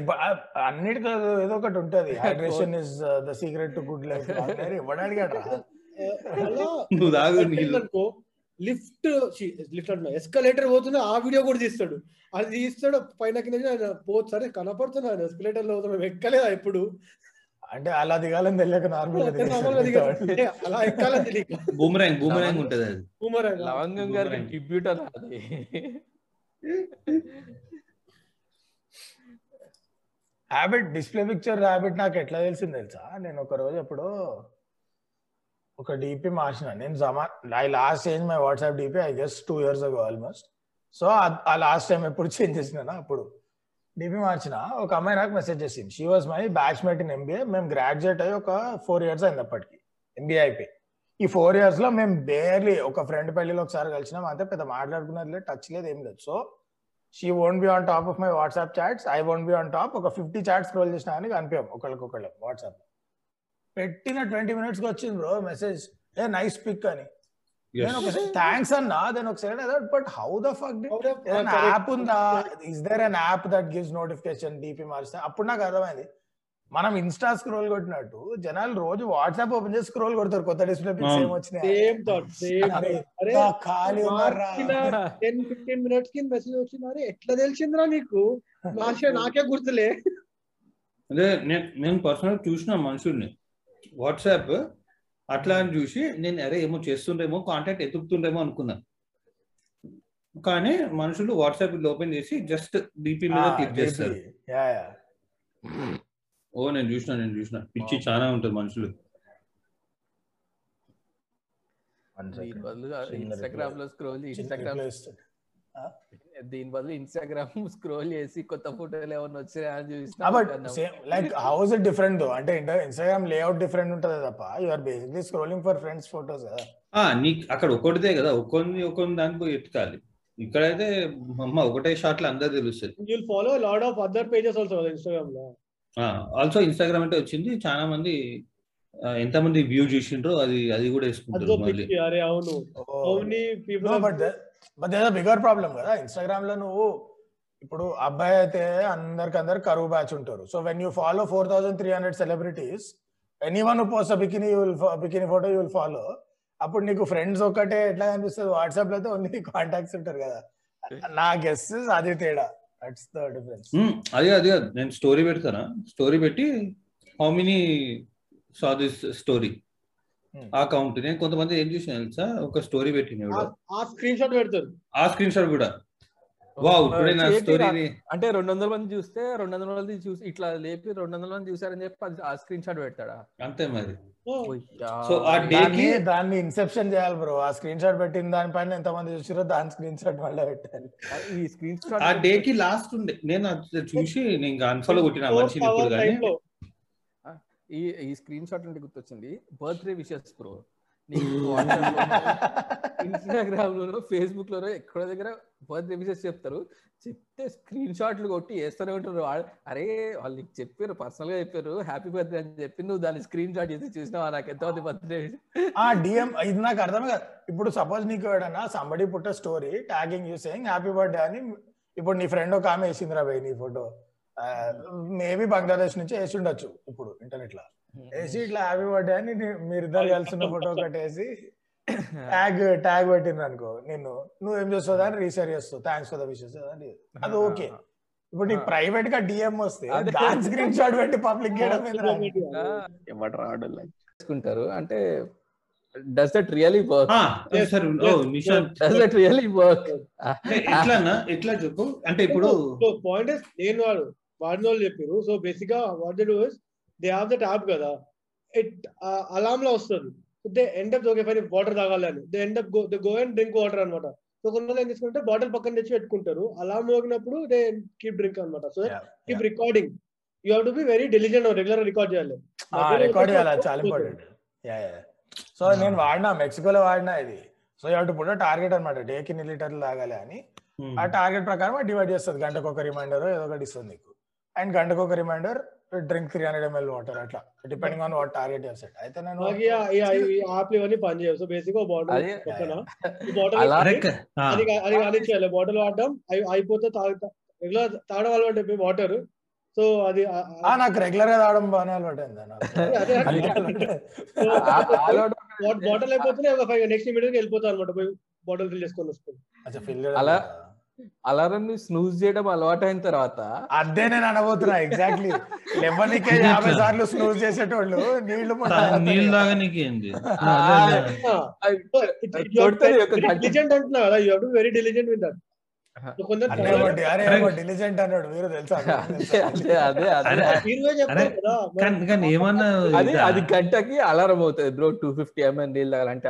అన్నిటికీ ఏదో ఒకటి ఉంటది. Hydration is the secret to good life ఇవ్వడానికి నువ్వు లిఫ్ట్ లిఫ్ట్ అంటున్నా. ఎస్కలేటర్ పోతున్నా ఆ వీడియో కూడా తీస్తాడు. అది తీస్తాడు పైన కింద ఆయన పోతు సరే కనపడుతున్నాడు. ఎస్కలేటర్లో పోతున్నా ఎక్కలేదా ఎప్పుడు? అంటే అలా దిగాలని తెలియక నార్మల్ అలా ఎక్కాలని తెలియక. బూమరాంగ్ బూమరాంగ్ ఉంటది అది. బూమరాంగ్. లవంగం. డిబ్యూటర్ అది. హ్యాబిట్ డిస్ప్లే పిక్చర్ హ్యాబిట్ నాకు ఎట్లా తెలిసింది తెలుసా? నేను ఒక రోజు ఎప్పుడు ఒక డిపి మార్చిన. నేను జమా I last change my WhatsApp DP I guess two years ago almost so ఆ లాస్ట్ టైం ఎప్పుడు చేంజ్ చేసినా అప్పుడు. డిపి మార్చిన. ఒక అమ్మాయి నాకు మెసేజ్ చేసింది. She was my batch mate in MBA మేము గ్రాడ్యుయేట్ అయ్యి ఒక ఫోర్ ఇయర్స్ అయింది అప్పటికి. ఎంబీఏ అయిపోయి. ఈ ఫోర్ ఇయర్స్లో మేము బేర్లీ ఒక ఫ్రెండ్ పెళ్ళిలో ఒకసారి కలిసినాం. అంతే పెద్ద మాట్లాడుకున్నది లేదు టచ్ లేదు ఏం లేదు. So she won't be on top of my WhatsApp chats I won't be on top ఒక ఫిఫ్టీ చాట్స్ స్క్రోల్ చేసినా అని కనిపించాం. ఒకళ్ళకొకళ్ళు వాట్సాప్ పెట్టిన ట్వంటీ మినిట్స్కి వచ్చింది bro message a nice pic అని. నేను ఒకసారి థ్యాంక్స్ అన్నా దెన్ ఒకసారి but how the fuck app ఉందా? Is there an app that gives notification DP మారిస్తే? అప్పుడు నాకు అర్థమైంది. మనం ఇన్స్టా స్క్రోల్ కొట్టినట్టు జనాలు రోజు వాట్సాప్ ఓపెన్ చేసి స్క్రోల్ కొడతారు. కొత్త డిస్ప్లే పిక్స్ టెన్ ఫిఫ్టీన్ మినిట్స్కి మెసేజ్ వచ్చింది. ఎట్లా తెలిసిందిరా నీకు? నాకే నాకే గుర్తులే. అదే నేను నేను పర్సనల్ చూసిన మనుషుల్ని. వాట్సాప్ అట్లా అని చూసి నేను అరే ఏమో చేస్తుండేమో కాంటాక్ట్ ఎతుకుతుండేమో అనుకున్నా కానీ మనుషులు వాట్సాప్ ఓపెన్ చేసి జస్ట్ డిపి మీద క్లిక్ చేస్తారు. యా యా ఓ నేను చూసిన నేను చూసిన. పిచ్చి చాలా ఉంటుంది మనుషులు. ఇన్స్టాగ్రామ్లో స్క్రోల్ ఇన్స్టాగ్రామ్ దీని బదులు ఇన్స్టాగ్రామ్ స్క్రోల్ *laughs* చేసి కొత్త ఫోటోలు ఏమన్నా వచ్చాయా అని same like how's it different though అంటే ఇన్స్టాగ్రామ్ లేఅవుట్ డిఫరెంట్ ఉంటది తప్ప you are basically scrolling for friends photos కదా? ఆ నీకు అక్కడ ఒకటిదే కదా ఒక్కొన్ని ఒక్కొన్ని దానికి పోయి ఎత్తుకాలి. ఇక్కడైతే అమ్మ ఒకటే షాట్లో అందరు తెలుస్తుంది you'll follow load of other pages also ఇన్స్టాగ్రామ్లో ఆల్సో ఇన్స్టాగ్రామ్ అంటే వచ్చింది చాలా మంది ఆ, ఎంతమంది వ్యూ చూసిండ్రో అది అది కూడా వేసుకుంటారు మళ్ళీ. అరే అవును. పీపుల్ బట్ బట్ ఏదో బిగర్ ప్రాబ్లం కదా. ఇన్స్టాగ్రామ్లో నువ్వు ఇప్పుడు అబ్బాయి అయితే అందరికి అందరు కరువు బ్యాచ్ ఉంటారు. So when you follow four thousand three hundred celebrities any one post bikini you'll bikini photo you will follow అప్పుడు నీకు ఫ్రెండ్స్ ఒకటే ఎట్లా కనిపిస్తుంది? వాట్సాప్లో అయితే ఓన్లీ కాంటాక్ట్స్ ఉంటారు కదా. నా గెస్ అది తేడా. దట్స్ ద డిఫరెన్స్ అదే అదే. నేను స్టోరీ పెడతానా? స్టోరీ పెట్టి how many saw this story Hmm. ఆ కౌంట్ నేను కొంతమంది ఏం చూసిన తెలుసా? ఒక స్టోరీ పెట్టిన. ఆ స్క్రీన్ షాట్ పెడతారు. ఆ స్క్రీన్ షాట్ కూడా. వావ్ టుడే నా స్టోరీ అంటే రెండు వందల మంది చూస్తే రెండు వందల మంది చూసి ఇట్లా లేపి రెండు వందల మంది చూసారని చెప్పి ఆ స్క్రీన్ షాట్ పెడతాడా? అంతే మరి. సో ఆ డే దాన్ని కి దాన్ని ఇన్సెప్షన్ చేయాలి బ్రో ఆ స్క్రీన్ షాట్ పెట్టిన దానిపైన ఎంతమంది చూసారో దాని స్క్రీన్ షాట్ మళ్ళీ పెట్టాలి. ఈ స్క్రీన్ ఆ డే షాట్కి లాస్ట్ ఉండే. నేను చూసి నేను అన్ఫాలో కొట్టిన మనిషిని ఇప్పుడు కానీ. ఈ ఈ స్క్రీన్ షాట్ అంటే గుర్తొచ్చింది. Birthday wishes bro WhatsApp Instagram లోనో *laughs* ఫేస్బుక్ లోనో ఎక్కడో దగ్గర బర్త్డే విషెస్ చెప్తారు. చెప్తే స్క్రీన్ షాట్లు కొట్టి వేస్తూనే ఉంటారు. అరే వాళ్ళు నీకు చెప్పారు పర్సనల్గా చెప్పారు హ్యాపీ బర్త్డే అని చెప్పి నువ్వు దాన్ని స్క్రీన్ షాట్ చేసి చూసినావా? నాకు ఎంతమంది బర్త్డే ఆ డిఎం ఇది నాకు అర్థం కాదు. ఇప్పుడు సపోజ్ నీకు ఎవడన్నా somebody put a story tagging you saying happy birthday అని ఇప్పుడు నీ ఫ్రెండ్ ఒక ఆమె వేసిందిరా భయ్ నీ ఫోటో మేబీ బంగ్లాదేశ్ నుంచి వేసి ఉండొచ్చు ఇప్పుడు ఇంటర్నెట్లో. వేసి ఇట్లా హ్యాపీ బర్త్డే అని మీరిద్దరు కలిసిన ఫోటో ఒకటి వేసి *laughs* ట్యాగ్ ట్యాగ్ పెట్టిండ్రు అనుకో. నిన్ను నువ్వేం చేస్తావు అని రీషేర్ చేస్తావు. థ్యాంక్స్ ఫర్ ద విషెస్ అది *laughs* ఓకే ఇప్పుడు నీకు ప్రైవేట్గా డిఎం వస్తే అదే. దాని స్క్రీన్ షాట్ పెట్టి పబ్లిక్ చేసుకుంటారు. అంటే డస్ దట్ రియలీ వర్క్ ఆ, సరే డస్ దట్ రియలీ వర్క్ అంటే ఎట్లానా ఎట్లా చెప్పు. అంటే ఇప్పుడు *laughs* పాయింట్ నేను వాడు వాడిన వాళ్ళు చెప్పారు సో బేసిక్గా what they do is they have that app కదా ఇట్ అలామ్లో వస్తుంది. They end up okay fine water తాగాలి అని. They end up go they go and drink water అనమాట సో కొంతమంది ఏం తీసుకుంటే బాటిల్ పక్కన తెచ్చి పెట్టుకుంటారు. అలామ్ మోగినప్పుడు దే కీప్ డ్రింక్ అనమాట so keep recording you have to be very diligent regular record చేయాలి. రికార్డ్ చేయాలి. చాలా ఇంపార్టెంట్ యా యా సో నేను వాడినా మెక్సికోలో వాడినా ఇది. సో అటు పుట్ట టార్గెట్ అనమాట డేకి ఇన్ని లీటర్లు తాగాలి అని. ఉమ్, ఆ టార్గెట్ ప్రకారం డివైడ్ చేస్తుంది. గంటకు ఒక రిమైండర్ ఏదో ఒకటి ఇస్తుంది నీకు. అండ్ గంటకు ఒక reminder drink three hundred ML water అట్లా. డిపెండింగ్ ఆన్ వాట్ టార్గెట్ చేస్తాడు అయితే నేను యాప్ ఇవన్నీ పనిచేయవు సో బేసిక్గా బాటిల్. పక్కన బాటిల్ *laughs* అది అది కానిచ్చేయాలి. బాటిల్ వాడడం అయి- అయిపోతే తాగుతా రెగ్యులర్ తాగడం అలవాటు వాటర్ సో అది నాకు రెగ్యులర్గా తాగడం బాగానే అలవాటు అయింది. బాటిల్ *laughs* అయిపోతేనే ఒక ఫైవ్ నెక్స్ట్ ఇమీడియట్ వెళ్ళిపోతా అనమాట పోయి బాటిల్ ఫిల్ చేసుకొని వస్తుంది అలా-? అలారం ని స్నూజ్ చేయడం అలవాటు అయిన తర్వాత అదే నేను అనబోతున్నా ఎగ్జాక్ట్లీ లెవెన్కే యాభై సార్లు స్నూజ్ చేసేటోళ్ళు నీళ్ళు నీళ్ళు తాగనీకి ఏంది. డిలిజెంట్ అంటున్నా కదా you have to very diligent with that? అది గంటకి అలారం అవుతుంది బ్రో టూ ఫిఫ్టీ ఎంఎన్ నీళ్ళు తాగాలంటే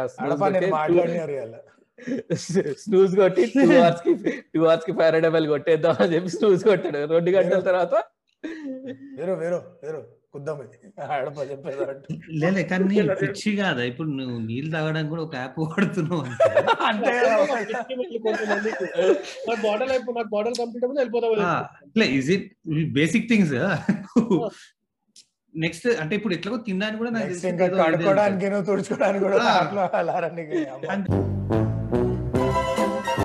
స్నూజ్ కొట్టి *laughs* టూ అవర్స్కి టూ అవర్స్కి ఫైవ్ హండ్రెడ్ ఎంఎల్ కొట్టేద్దాం అని చెప్పి స్నూజ్ కొట్టాడు. రెండు గంటల తర్వాత వీరు వీరు వీరు. లేలే కానీ *laughs* పిచ్చి కాదా? ఇప్పుడు నువ్వు నీళ్ళు తాగడానికి కూడా ఒక యాప్ వాడుతున్నావు అంటే. *laughs* బాటిల్ అయిపో నాకు బాటిల్ కంప్లీట్ వెళ్ళిపోతా ఇట్ బేసిక్ థింగ్స్ నెక్స్ట్ అంటే ఇప్పుడు ఎట్లాగో తినడానికి కూడా నాకు తుడుచుకోవడానికి కూడా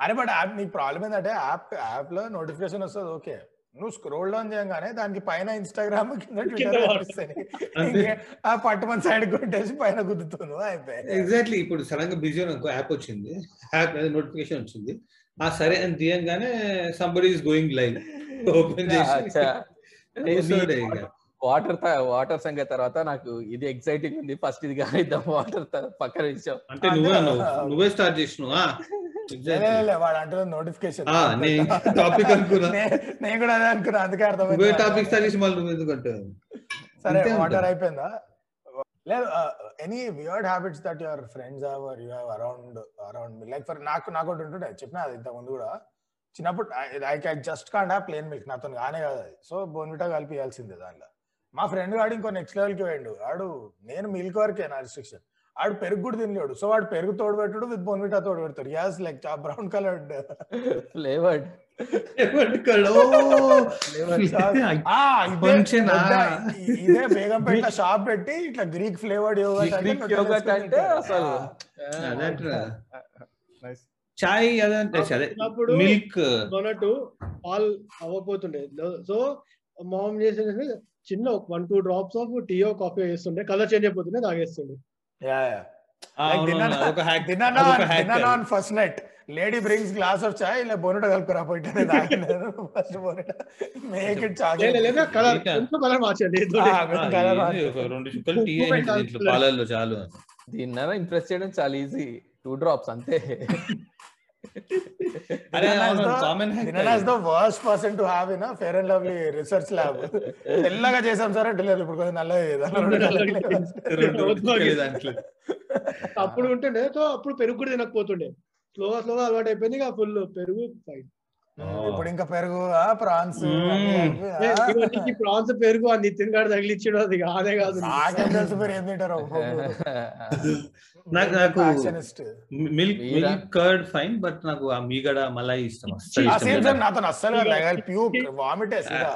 అరే బట్ యాప్ నీకు ప్రాబ్లం ఏంటంటే యాప్ యాప్లో నోటిఫికేషన్ వస్తుంది ఓకే నువ్వు స్క్రోల్ డౌన్ చేయగానే దానికి పైన ఇన్స్టాగ్రామ్ కింద ట్విట్టర్ కనిపిస్తాయి ఆ పట్టుమని సైడ్ కొట్టేసి పైన గుద్దుతున్నావు అయిపోయి ఎగ్జాక్ట్లీ ఇప్పుడు సడన్గా బిజీ ఇంకో యాప్ వచ్చింది. యాప్ నోటిఫికేషన్ వచ్చింది. ఆ సరే అని తీయంగానే somebody is going live open చేసి. వాటర్ వాటర్ సంగతి తర్వాత నాకు ఇది ఎక్సైటింగ్ ఉంది. ఫస్ట్ ఇది కానిద్దాం వాటర్ పక్కన విషయం అంటే నువ్వే నువ్వే స్టార్ట్ చేసినావా? వాడు అంటే నోటిఫికేషన్ టాపిక్ అనుకున్నా. నేను కూడా అదే అనుకున్నా అందుకే అర్థమైంది. టాపిక్ చేసి మళ్ళీ ఎందుకంటే సరే వాటర్. అయిపోయిందా? లేదు any weird habits that your friends have or you have around around like for నాకు నాకు ఒకటి ఉంటుండే చెప్పిన అది ఇంత ముందు కూడా. చిన్నప్పుడు I I just can't have plain milk నాతో కానే కాదు అది. సో బోన్విటా కలిపియాల్సిందే దాంట్లో. మా ఫ్రెండ్ గాడు ఇంకో నెక్స్ట్ లెవెల్కి పోయిండు. ఆడు నేను మిల్క్ వరకే నా రిస్ట్రిక్షన్ ఆడు పెరుగు కూడా తినలేడు. సో వాడు పెరుగు తోడు పెట్టుడు విత్ బోన్విటా తోడు పెడతాడు as like brown coloured flavoured. *laughs* ఆ, ఇదే ఆ? బేగంపేట షాప్ పెట్టి ఇట్లా గ్రీక్ ఫ్లేవర్డ్ గ్రీక్ యోగట్ అంటే అసలు. చాయ్ అదంటే మిల్క్. పాలు అవ్వకపోతుండే. సో మామ్ చేసేది చిన్న వన్ టూ డ్రాప్స్ ఆఫ్ టీయో కాఫీ వేస్తుండే. కలర్ చేంజ్ అయిపోతుండే తాగేస్తుండే. First night lady brings glass of chai ఇలా బోనట కలుపురా పోయితే ఫస్ట్ బోనట. మేక్ ఇట్ లే- లేదా కలర్. కొంచెం కలర్ మార్చండి రెండు చుక్కలు టీ అయింది దీంట్లో పాలల్లో చాలు దీన్నైనా ఇంప్రెస్ చేయడం చాలా ఈజీ టూ డ్రాప్స్ అంతే. *laughs* అరే common hack the worst person to have in fair and lovely research lab తెల్లగా చేసాం సార్ అంటే లేదు ఇప్పుడు కొంచెం నల్లగా అప్పుడు ఉంటుండే సో అప్పుడు పెరుగు కూడా తినకపోతుండే స్లోగా స్లోగా అలవాటు అయిపోయింది ఇక ఫుల్ పెరుగు ఫైన్ ఇప్పుడు ఇంకా పెరుగు ప్రాన్స్. ప్రాన్స్ పెరుగు ఆ నితిన్ గారు తగిలిచ్చాడు అది కాదే కాదు నాకేం *laughs* నాకు milk? Milk curd fine but నాకు ఆ మీగడ మలై ఇష్టం నాతో అస్సలు puke vomit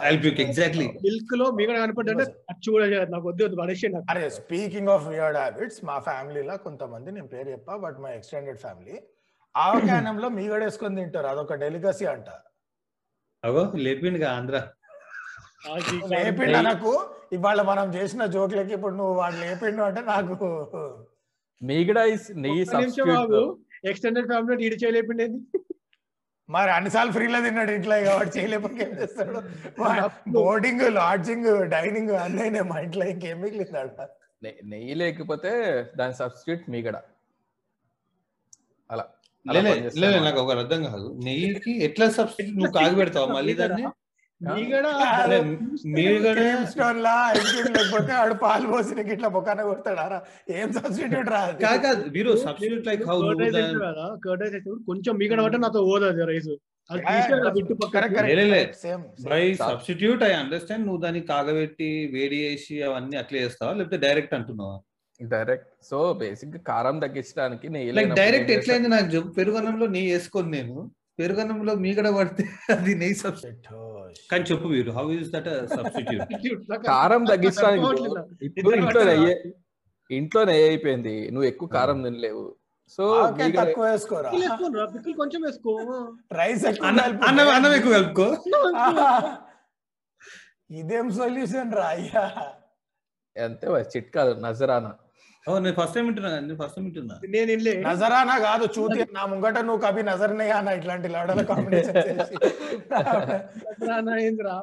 I'll puke, exactly. మిల్క్లో అది కూడా చేయదు. నాకు వద్దు వద్దు పడేసి అరే స్పీకింగ్ ఆఫ్ వియర్డ్ హ్యాబిట్స్ మా ఫ్యామిలీలో కొంతమంది నేను పేరు చెప్పా బట్ మై ఎక్స్టెండెడ్ ఫ్యామిలీ ఆవకాయనంలో మీగడేసుకొని తింటారు. అదొక డెలికసీ అంట. అగో లేపిండుగా ఆంధ్ర. లేపిండు నాకు ఇవాళ మనం చేసిన జోక్లకి ఇప్పుడు నువ్వు వాడు లేపిండు అంటే నాకు మీగడ ఎక్స్టెండెడ్ ఫ్యామిలీ ఈడు చేయలేపిండేది? మరి అన్నిసార్లు ఫ్రీలో తిన్నాడు ఇంట్లో ఇక వాడు చేయలేకపోతే ఏం చేస్తాడు? బోర్డింగ్ లాడ్జింగ్ డైనింగ్ అన్నీ మా ఇంట్లో ఇంకేం మిగిలిందాడ నెయ్యి లేకపోతే దాని సబ్స్టిట్యూట్ మీగడ అలా. అన్నమాట. నాకు ఒక అర్థం కాదు. నెయ్యికి ఎట్లా సబ్స్టిట్యూట్ నువ్వు కాగి పెడతావు? మళ్ళీ దాన్ని? మీగడ అరే, మీగడ స్టోన్ లా ఐస్ క్రీమ్ లేకపోతే ఆడు పాలు పోసి నీకు ఇట్లా బొక్కన కొడతాడారా ఏం సబ్స్టిట్యూట్ రా అది? కాదు కాదు వీరు సబ్స్టిట్యూట్ లైక్ హౌ కొంచెం మీగడ పట్టే నాతో ఓదది rice. By substitute I understand నువ్వు దాన్ని కాగబెట్టి వేడి చేసి అవన్నీ అట్లా చేస్తావా? లేకపోతే డైరెక్ట్ అంటున్నావా? డైరెక్ట్. సో బేసిక్ కారం తగ్గించడానికి నెయ్యి డైరెక్ట్ ఎట్లయింది నాకు పెరుగన్నంలో నెయ్యి వేసుకోను నేను. పెరుగన్నంలో మీగడ పడితే అది నెయ్యి సబ్స్టిట్యూట్ కానీ చెప్పు వీరు హౌ ఇస్ దట్ సబ్స్టిట్యూట్? కారం తగ్గించడానికి. ఇప్పుడు ఇంట్లో? నెయ్యి ఇంట్లో నెయ్యి అయిపోయింది. నువ్వు ఎక్కువ కారం తినలేవు. సో తక్కువ వేసుకోరా? పిక్కలు కొంచెం వేసుకో. రైస్ అన్నం అన్నం ఎక్కువ కలుపుకో. ఇదేం సొల్యూషన్ రా అయ్యా? అంతే మరి చిట్కాదు నజరానా. నేను ఫస్ట్ టైం వింటున్నా నేను ఫస్ట్ టైం వింటున్నా. నేను ఇల్లే. నజరానా కాదు చూతి నా ముంగట నువ్వు కవి నజర్నే అన్న ఇట్లాంటి లడల కాంబినేషన్ ఏంద్రా?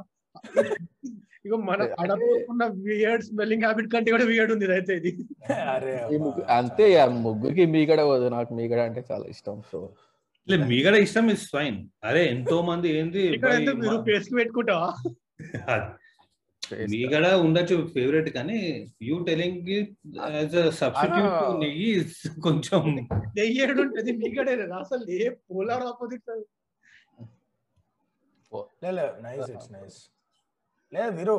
ఇగో మన అడపుకున్న వియర్డ్ స్మెల్లింగ్ హ్యాబిట్ కంటే కూడా వియర్డ్ ఉంది ఇదైతే ఇది. అరే అంతే ముగ్గురికి మీగడ పోదు నాకు మీగడ అంటే చాలా ఇష్టం సో. లే మీగడ ఇష్టం ఇస్ ఫైన్ అరే ఎంతో మంది ఏంది ఎందుకు మీరు *laughs* మా- మీగడ ఉండొచ్చు ఫేవరెట్ కానీ you telling as a substitute. నెయ్యి కొంచెం నెయ్యేడు ఉంటుంది మీకడే అసలు ఏ పోలార్ ఆపోజిట్ లేదు నైస్ ఇట్స్ నైస్ లేదు వీరు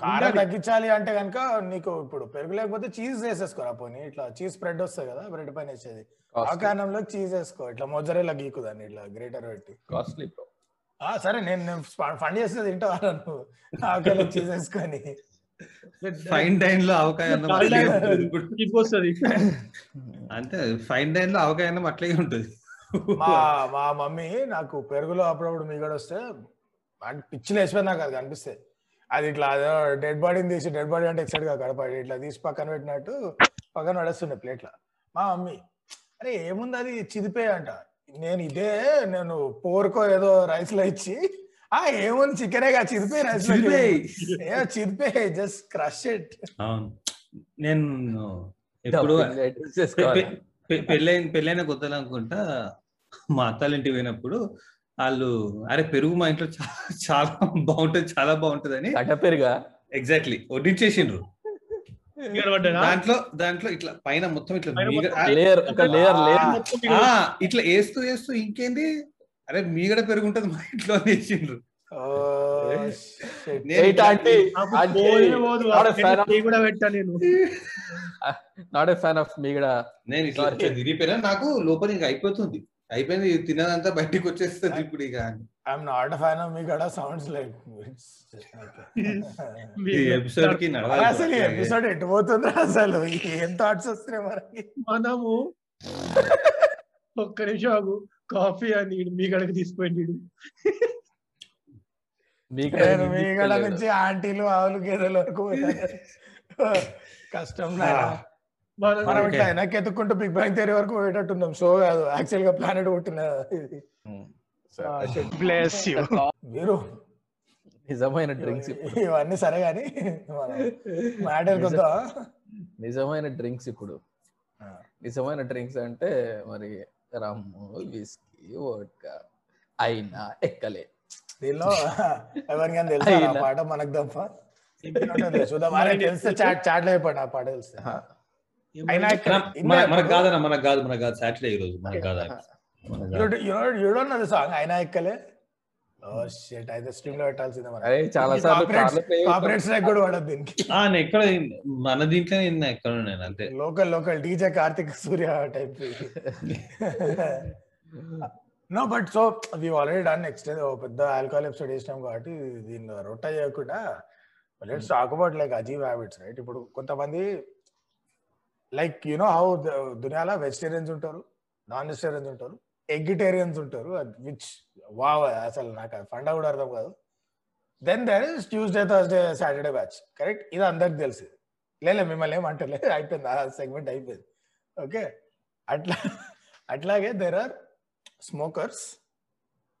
కారం తగ్గించాలి అంటే కనుక నీకు ఇప్పుడు పెరుగు లేకపోతే చీజ్ వేసేసుకోరా పోనీ? ఇట్లా చీజ్ స్ప్రెడ్ వస్తుంది కదా బ్రెడ్ పైన వేసేది. ఆ కారణంలో చీజ్ వేసుకో. ఇట్లా మొజరేలా గీకుదాన్ని ఇట్లా గ్రేటర్ పెట్టి. కాస్ట్లీ బ్రో సరే నేను నేను ఫండ్ చేస్తే ఆకలి చీజ్ వేసుకొని ఫైన్ డైన్లో ఇప్పుడు. వస్తుంది. అంతే ఫైన్ డైన్లో అవకాయ అన్నం అట్లాగే ఉంటుంది. మా మా మమ్మీ నాకు పెరుగులో అప్పుడప్పుడు మీగడ వస్తే అంటే పిచ్చిలు వేసిపోయి నాకు అది కనిపిస్తే. అది ఇట్లా అదో డెడ్ బాడీని తీసి డెడ్ బాడీ అంటే ఎక్సైడ్గా కడపడి ఇట్లా తీసి పక్కన పెట్టినట్టు పక్కన పడేస్తుండే ప్లేట్ల. మా మమ్మీ అరే ఏముంది అది? చిదిపే అంట. నేను ఇదే నేను పోరుకో ఏదో రైస్లో ఇచ్చి ఆ ఏముంది చికెనేగా చిదిపే రైస్లో చిదిపేయ్. ఏ చిదిపే జస్ట్ క్రష్ ఇట్. నేను ఎప్పుడు పెళ్ళైన పెళ్ళైన కొత్తలు అనుకుంటా మా అత్తాల ఇంటికి పోయినప్పుడు వాళ్ళు అరే పెరుగు మా ఇంట్లో చాలా చాలా బాగుంటది చాలా బాగుంటది అని పెరుగా? ఎగ్జాక్ట్లీ వడ్డించేసిండ్రు. దాంట్లో దాంట్లో ఇట్లా పైన మొత్తం ఇట్లా ఇట్లా వేస్తూ వేస్తూ ఇంకేంది? అరే మీగడ పెరుగు ఉంటది మా ఇంట్లో వేసిండ్రు నాట్ ఏ ఫ్యాన్ ఆఫ్ నేను. ఇట్లా తిరిగిపోయినా నాకు లోపల ఇంకా అయిపోతుంది. అయిపోయింది తిన్నదంతా బయటికి వచ్చేస్తుంది ఇప్పుడు ఇక అని. ఐఎమ్ నాట్ ఫ్యాన్ ఆఫ్ మీ గడ సౌండ్స్ లైక్ ఈ ఎపిసోడ్కి నడవాలి అసలు ఈ ఎపిసోడ్ ఎటు పోతుంది అసలు ఏం థాట్స్ వస్తున్నాయి మనకి మనము ఒక్క నిమిషం ఆగు కాఫీ అని మీ గడకి తీసుకుపోయింది. మీ గడ నుంచి ఆంటీలు ఆవులు గేదెల వరకు. కష్టం. మనం. ఇట్లా వెనక్కి ఎత్తుకుంటూ బిగ్ బ్యాంగ్ థియరీ వరకు పోయేటట్టున్నాం షో కాదు యాక్చువల్గా ప్లానెట్ పుట్టిన ఇది shit. బ్లెస్ *laughs* యూ మీరు? నిజమైన డ్రింక్స్ ఇవన్నీ సరే గాని మ్యాటర్ కొద్దా? నిజమైన డ్రింక్స్ ఇప్పుడు. నిజమైన డ్రింక్స్ అంటే మరి రమ్ము విస్కీ వోడ్కా. అయినా ఎక్కలే. దీనిలో ఎవరికైనా తెలుసా ఆ. పాట? మనకు తప్ప. చూద్దాం. తెలిస్తే చాట్ చాట్లో చెప్పండి ఆ పాట తెలిస్తే అయినా మన- మనకు కాదన్న మనకు కాదు మనకు కాదు. సాటర్డే ఈ రోజు మనకు కాదు. అది సాంగ్ అయినా ఎక్కలే ఎక్కడ మన దీంట్లో నేను ఎక్కడ నేను అంతే. Local local DJ Karthik Surya type no but so we already done next పెద్ద ఆల్కహాల్ ఎపిసోడ్ చేసినాం కాబట్టి దీనిలో రొట్ట చేయకుండా లెట్స్ టాక్ అబౌట్ లైక్ అజీవ్ హ్యాబిట్స్ రైట్ ఇప్పుడు కొంతమంది లైక్ యునో హౌ దునియాలో వెజిటేరియన్స్ ఉంటారు నాన్ వెజిటేరియన్స్ ఉంటారు. ఎగ్గిటేరియన్స్ ఉంటారు విచ్ వావ్ అసలు నాకు ఫండా కూడా అర్థం కాదు. Then there is Tuesday Thursday Saturday batch correct ఇది అందరికి తెలుసు. లేలే మిమ్మల్ని ఏమంటలే *laughs* అయిపోయింది ఆ సెగ్మెంట్ అయిపోయింది. ఓకే అట్లా అట్లాగే there are smokers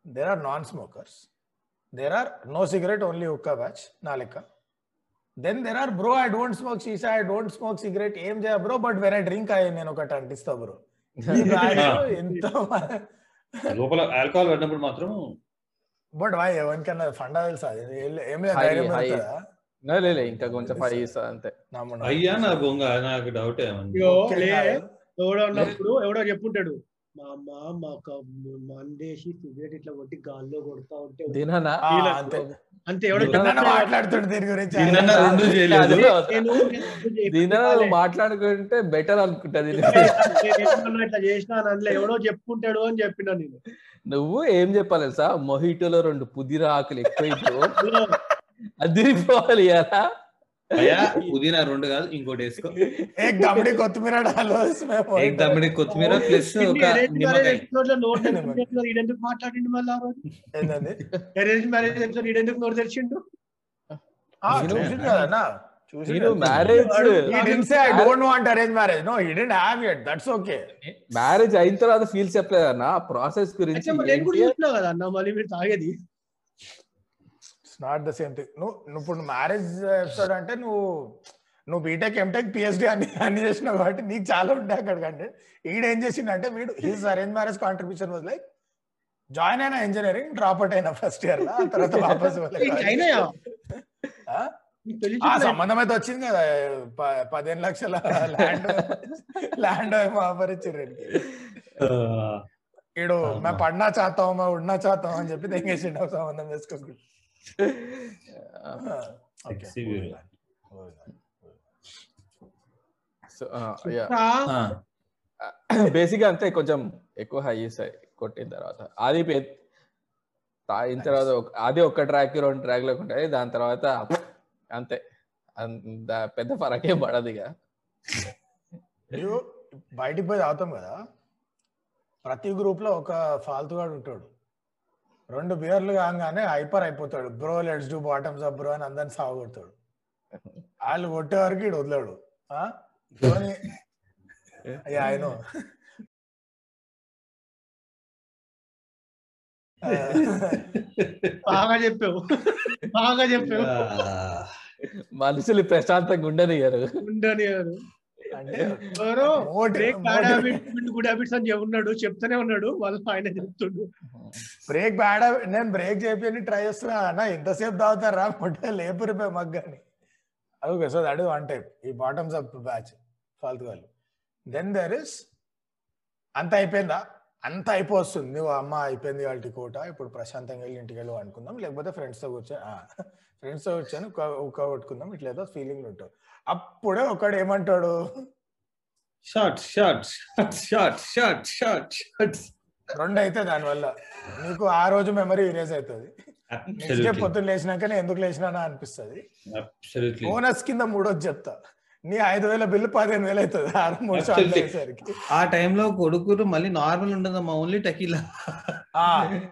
there are non smokers there are no cigarette only ఒక్క బ్యాచ్ నా లెక్క. Then there are bro I don't smoke సీసా ఐ డోంట్ స్మోక్ సిగరెట్ ఏం చేయ bro but when I drink అయ్యి నేను ఒకటి అంటిస్తా బ్రో ఎంత లోపల ఆల్కహాల్ పడినప్పుడు మాత్రం బట్ వై ఎవరికన్నా ఫండా తెలుసా? అది? ఏం- లేదు ఇంకా కొంచెం ఫైవ్ ఇయర్స్ అంతే. అయ్యా నా బొంగ నాకు డౌట్ ఏమన్నా. ఎవడో ఉన్నప్పుడు ఎవడో చెప్పుంటాడు. మా అమ్మ మాకు మందేసి సిగరెట్ ఇట్లా కొట్టి గాల్లో కొడతా ఉంటే అంతే. ఎవడో మాట్లాడుకుంటే బెటర్ అనుకుంటా ఇట్లా చేసిన అందులో ఎవడో చెప్పుకుంటాడు అని చెప్పిన నేను. నువ్వు ఏం చెప్పాలి తెలుసా? మొహిటోలో రెండు పుదీనా ఆకులు ఎక్కువైపో అందులో *laughs* అదిరిపోవాలి కదా? అయ్యా *laughs* పుదీనా రెండు కాదు ఇంకోటి వేసుకో ఏక్ దమ్మిడి కొత్తిమీర ఏక్ దమ్మిడి కొత్తిమీర ప్లస్ ఒక *laughs* ఈడెందుకు మాట్లాడిండు మళ్ళీ ఆ అరేంజ్ మ్యారేజ్ ఎపిసోడ్ ఈడెందుకు నోరు తెరిచిండు? మ్యారేజ్. అయిన తర్వాత ఫీల్ చెప్పలేదన్నా? ప్రాసెస్ గురించి కదా మళ్ళీ మీరు తాగేది. Not the same thing. నువ్వు నువ్వు ఇప్పుడు మ్యారేజ్ ఎపిసోడ్ అంటే నువ్వు నువ్వు బీటెక్ ఎంటెక్ పిహెచ్డి అన్ని అన్ని చేసినావు కాబట్టి నీకు చాలా ఉంటాయి అక్కడ కంటే ఈడ ఏం చేసిండంటే వీడు his arrange marriage contribution was like join అయిన ఇంజనీరింగ్ డ్రాప్ అవుట్ అయిన ఫస్ట్ ఇయర్లో తర్వాత వాపస్ *laughs* ఆ? సంబంధం అయితే వచ్చింది కదా పదిహేను లక్షల ల్యాండ్ ల్యాండ్ ఏమో ఆఫర్ ఇచ్చారు ఈడు మేము పడినా చాతాం మేము ఉన్నా చాతాం అని చెప్పి తెంగేసిండు సంబంధం view. సో యా ఆ, బేసిక్ అంతే కొంచెం ఎక్కువ హై కొట్టిన తర్వాత అది పె- తాగిన తర్వాత అది ఒక ట్రాక్ రెండు ట్రాక్లో ఉంటాయి. దాని తర్వాత అంతే. అంత పెద్ద ఫరకే పడదు ఇక. *laughs* బయటికి పోయి తాగుతాం కదా. ప్రతి గ్రూప్లో ఒక ఫాల్తుగాడు ఉంటాడు. రెండు బియర్లు కాగానే హైపర్ అయిపోతాడు. Bro let's do bottoms up bro అని అందరిని సాగొడతాడు వాళ్ళు కొట్టే వరకు ఇడు వదిలాడు ఆయన *laughs* *laughs* బాగా చెప్పావు. బాగా చెప్పావు. మనుషులు ప్రశాంతంగా ఉండనియరు గుడ్ హ్యాబిట్స్ అని ఉన్నాడు చెప్తానే ఉన్నాడు వాళ్ళు ఆయన చెప్తుండు. బ్రేక్ బ్యాడ్ నేను బ్రేక్ చేయని ట్రై చేస్తున్నా అన్న ఎంతసేపు తాగుతారా మొట్ట లేపురిపోయి మగ్గాని. Okay so that one type ఈ బాటమ్స్ అప్ బ్యాచ్ ఫాల్తు వాళ్ళు దెన్ దర్ ఇస్ అంత అయిపోయిందా? అంత అయిపోతుంది నువ్వు అమ్మ అయిపోయింది వాళ్ళకి కోట ఇప్పుడు ప్రశాంతంగా వెళ్ళి ఇంటికి వెళ్ళి అనుకుందాం లేకపోతే ఫ్రెండ్స్తో కూర్చొని ఫ్రెండ్స్తో కూర్చొని ఉక్క కొట్టుకుందాం ఇట్లా ఏదో ఫీలింగ్ ఉంటావు. అప్పుడే ఒకడు ఏమంటాడు? Shots shots shots shots shots shots రెండు అయితే దానివల్ల. నీకు ఆ రోజు మెమరీ ఇరేజ్ అవుతుంది. నెక్స్ట్ డే అబ్సల్యూట్లీ పొద్దున్న లేచినాక ఎందుకు లేచినా అనిపిస్తుంది. బోనస్ కింద మూడోది చెప్తా. నీ ఐదు వేల బిల్లు పదిహేను వేలు అవుతుంది. ఆరు మూడు షాట్లు. అయ్యేసరికి ఆ టైంలో కొడుకులు మళ్ళీ నార్మల్ ఉండదమ్మా ఓన్లీ టకీలా ఆ,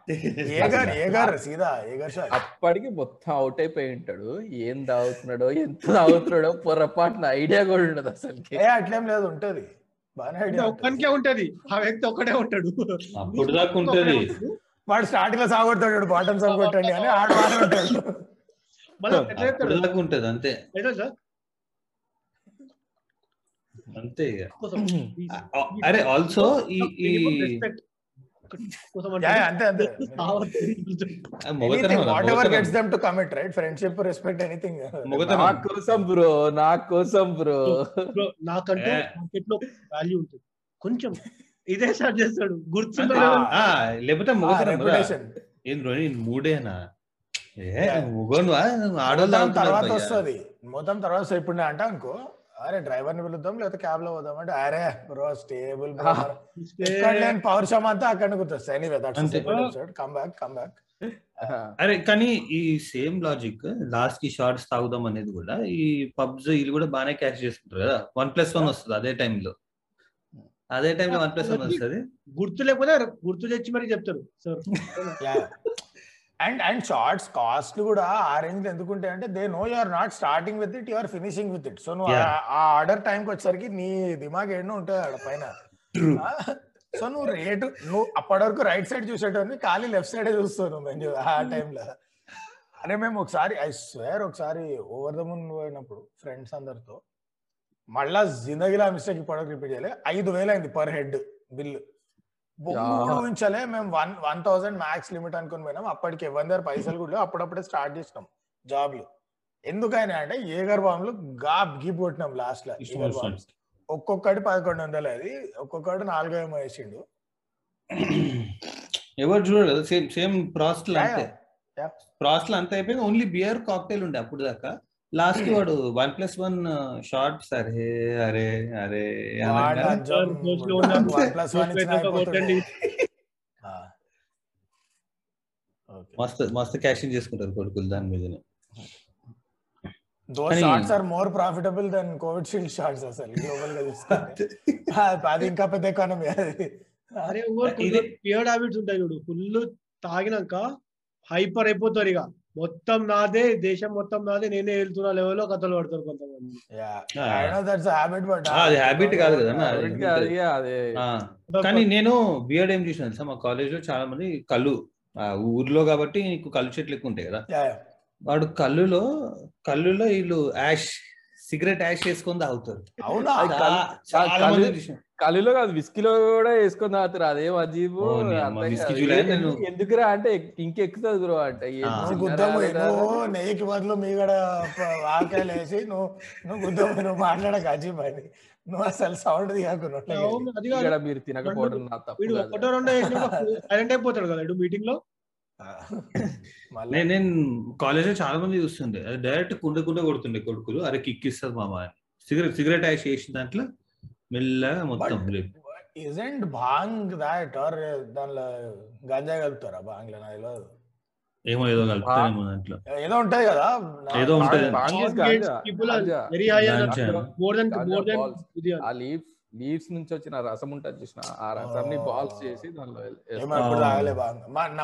*laughs* ఏగర్ ఏగర్ సీదా ఏగర్ షాట్ అప్పటికి మొత్తం అవుట్ అయిపోయి ఉంటాడు. ఏం తాగుతున్నాడో ఎంత తాగుతున్నాడో పొరపాటున ఐడియా కూడా ఉండదు అసలుకి. ఏ అట్లేం లేదు ఉంటది. ఐడియా ఒక్కనికే ఉంటది. ఆ వ్యక్తి ఒక్కడే ఉంటాడు. అప్పుడు దాకా ఉంటది. వాడు స్టార్టింగ్లో సాగొడతాడు బాటమ్స్ అప్ కొట్టండి అని ఆడు బాగానే ఉంటాడు మళ్ళీ ఉంటది అంతే. సార్ అంతే ఇక. కోసం ఆ, అరే ఆల్సో ఈ ఈ రెస్పెక్ట్ కోసం యా, యా, అంతే అంతే మొగతనం whatever gets them to commit right friendship respect anything నా కోసం బ్రో నా కోసం బ్రో బ్రో నాకంటూ ఏ. మార్కెట్లో వాల్యూ ఉంటుంది. కొంచెం ఇదే స్టార్ట్ చేస్తాడు. లేకపోతే ఏం మూడేనా? ఏ మొగనువా? తర్వాత. వస్తుంది. మొత్తం తర్వాత. ఇప్పుడు అంటా అనుకో అరే డ్రైవర్ని పిలుద్దాం లేకపోతే క్యాబ్లో పోదాం అంటే అరే బ్రో స్టేబుల్ లేని పౌరుషం అంతా అక్కడ anyway. That's come back come back అరే కానీ ఈ సేమ్ లాజిక్ లాస్ట్కి షార్ట్స్ తాగుదాం అనేది కూడా ఈ పబ్స్ వీళ్ళు కూడా బాగానే క్యాష్ చేసుకుంటారు కదా. వన్ ప్లస్ వన్ వస్తుంది అదే టైంలో అదే టైంలో వన్ ప్లస్ వన్ వస్తుంది. గుర్తు లేకపోతే గుర్తు తెచ్చి మరి చెప్తారు sir. And and shots cost కూడా ఆ రేంజ్ ఎందుకు ఉంటాయి అంటే they know you're not starting with it you're finishing with it so నువ్వు. ఆ- ఆర్డర్ టైంకి వచ్చేసరికి నీ దిమాగ్ ఎన్నో ఉంటుంది ఆడ పైన. సో నువ్వు రేటు నువ్వు అప్పటి వరకు రైట్ సైడ్ చూసేటోని ఖాళీ లెఫ్ట్ సైడ్ చూస్తావు నువ్వు మెన్యూ ఆ టైంలో అరే మేము ఒకసారి ఐ స్వేర్ ఒకసారి ఓవర్ ద మూన్ పోయినప్పుడు ఫ్రెండ్స్ అందరితో మళ్ళా జిందగీలో మిస్టేక్ ఇప్పటివరకు రిపీట్ చేయలే. ఐదు వేలు అయింది పర్ హెడ్ బిల్ ఊహించలే మేము one one thousand max limit అనుకుని పోయినాం. అప్పటికి ఎవరి దగ్గర పైసలు కూడా. అప్పుడప్పుడే స్టార్ట్ చేసినాం జాబ్లు. ఎందుకని అంటే ఏగర్ బాంబులు గాప్ గీప్ కొట్టినాం లాస్ట్లో ఒక్కొక్కటి పదకొండు వందలు అది. ఒక్కొక్కటి నాలుగో ఏమో వేసిండు. ఎవరు చూడరు కదా సేమ్ సేమ్ ప్రాస్ట్ అంతే. ప్రాస్ట్ అంతా అయిపోయింది. ఓన్లీ బియర్ కాక్టైల్ ఉండే అప్పుడు దాకా లాస్ట్ వాడు వన్ ప్లస్ వన్ షార్ట్స్ అరే అరే అరే. మస్తు మస్తు క్యాషింగ్ చేసుకుంటారు కొడుకులు దాని మీదనే. Those కానీ- shots are more profitable than Covid shots అసలు గ్లోబల్గా చూసుకుంటే. ఆ- అది ఇంకా పెద్ద ఎకానమీ అది. అరే ఇది- పియర్డ్ హ్యాబిట్స్ ఉంటాయి చూడు. ఫుల్ తాగినాక హైపర్ అయిపోతారు ఇక. మొత్తం నాదే దేశం మొత్తం నాదే నేనే వెళ్తున్నా లెవెల్లో కథలు పడతారు కొంతమంది. హ్యాబిట్ అది habit కాదు కదా కానీ నేను బియర్డ్ ఏం చూసిన తెలుసా? మా కాలేజ్లో చాలా మంది కళ్ళు ఊర్లో కాబట్టి నీకు కళ్ళు చెట్లు ఎక్కువ ఉంటాయి కదా? వాడు కళ్ళులో కళ్ళులో వీళ్ళు యాష్ సిగరెట్ యాష్ వేసుకొని తాగుతారు. అవునా? చాలా మంది చూసిన. కలిలో కాదు విస్కీలో కూడా వేసుకొని తాగుతారు. అదేం అజీబు. ఎందుకురా అంటే ఇంకెక్కుతుంది బ్రో అంటే. నెయ్యికి బదులు మీగడ ఆకాయలు వేసి నువ్వు నువ్వు గుద్దము నువ్వు మాట్లాడక అజీబ్ అని. నువ్వు అసలు సౌండ్ తీయకుండా మీరు తినకపోవడం. ఒకటో రెండో సైలెంట్ *laughs* అయిపోతాడు కదా ఇటు మీటింగ్లో? మళ్ళీ? నేను నేను కాలేజ్లో చాలా మంది చూస్తుండే. డైరెక్ట్ కుండ కుండ కొడుతుండే కొడుకులు. అరే కిక్ ఇస్తుంది మామ అని. సిగరెట్ సిగరెట్ యాష్ చేసిన దాంట్లో మెల్లగా మొత్తం లేపు. ఇజెంట్ భాంగ్ దాట్ ఆర్ దానిలో గంజా కలుపుతారా భాంగ్లో నాకు తెలియదు ఏమో ఏదో కలుపుతారేమో దాంట్లో ఏదో ఉంటది కదా ఏదో ఉంటది. Bang is All gates, ganja. people are Ganja. very high on Ganja. More than Ganja more than balls. ఇది ఆ లీవ్స్ లీవ్స్ నుంచి వచ్చిన రసం ఉంటుంది చూసిన ఆ రసాన్ని బాల్స్ చేసి దానిలో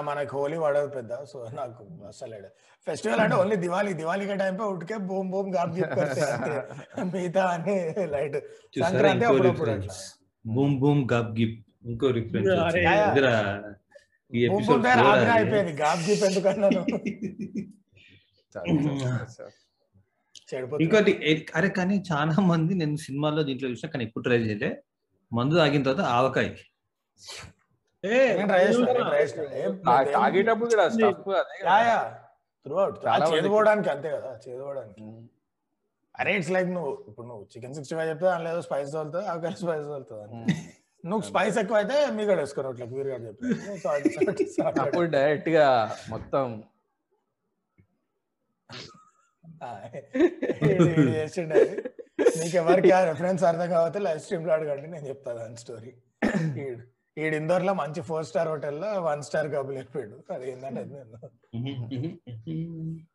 మనకి హోలీ పడదు పెద్ద సో నాకు అసలు ఫెస్టివల్ అంటే ఓన్లీ దివాళీ దివాళీ కే టైం పే ఉట్కే బూమ్ బూమ్ గాప్ మిగతా అని లైట్ సంక్రాంతి అప్పుడప్పుడు బూమ్ బూమ్ గాప్ గిప్ ఇంకో రిఫరెన్స్ అయిపోయింది గాప్ గిప్ ఎందుకన్నాను ఇంకోటి అరే కానీ చాలా మంది నేను సినిమాల్లో దీంట్లో చూసా కానీ ఎప్పుడు ట్రై చేయలే. మందు తాగిన తర్వాత ఆవకాయ. చేసిన చేసిన. తాగేటప్పుడు కూడా. చేదుకోవడానికి అంతే కదా చేదుకోవడానికి. అరే ఇట్స్ లైక్ నువ్వు ఇప్పుడు నువ్వు చికెన్ సిక్స్టీ ఫైవ్ చెప్తే దానిలో ఏదో స్పైస్ తోలుతుంది ఆవకాయ స్పైస్ తోలుతుంది. నువ్వు స్పైస్ ఎక్కువ అయితే మీ కూడా వేసుకోరు అట్లా మీరు కూడా చెప్పారు అప్పుడు డైరెక్ట్గా మొత్తం మీకు *laughs* ఎవరికి ఆ రెఫరెన్స్ అర్థం కాకపోతే లైవ్ స్ట్రీమ్లో అడగండి నేను చెప్తాను దాని స్టోరీ ఈడు ఇందోర్లో మంచి ఫోర్ స్టార్ హోటల్లో వన్ స్టార్ కబుల్ చెప్పాడు. అది ఏంటంటే *laughs*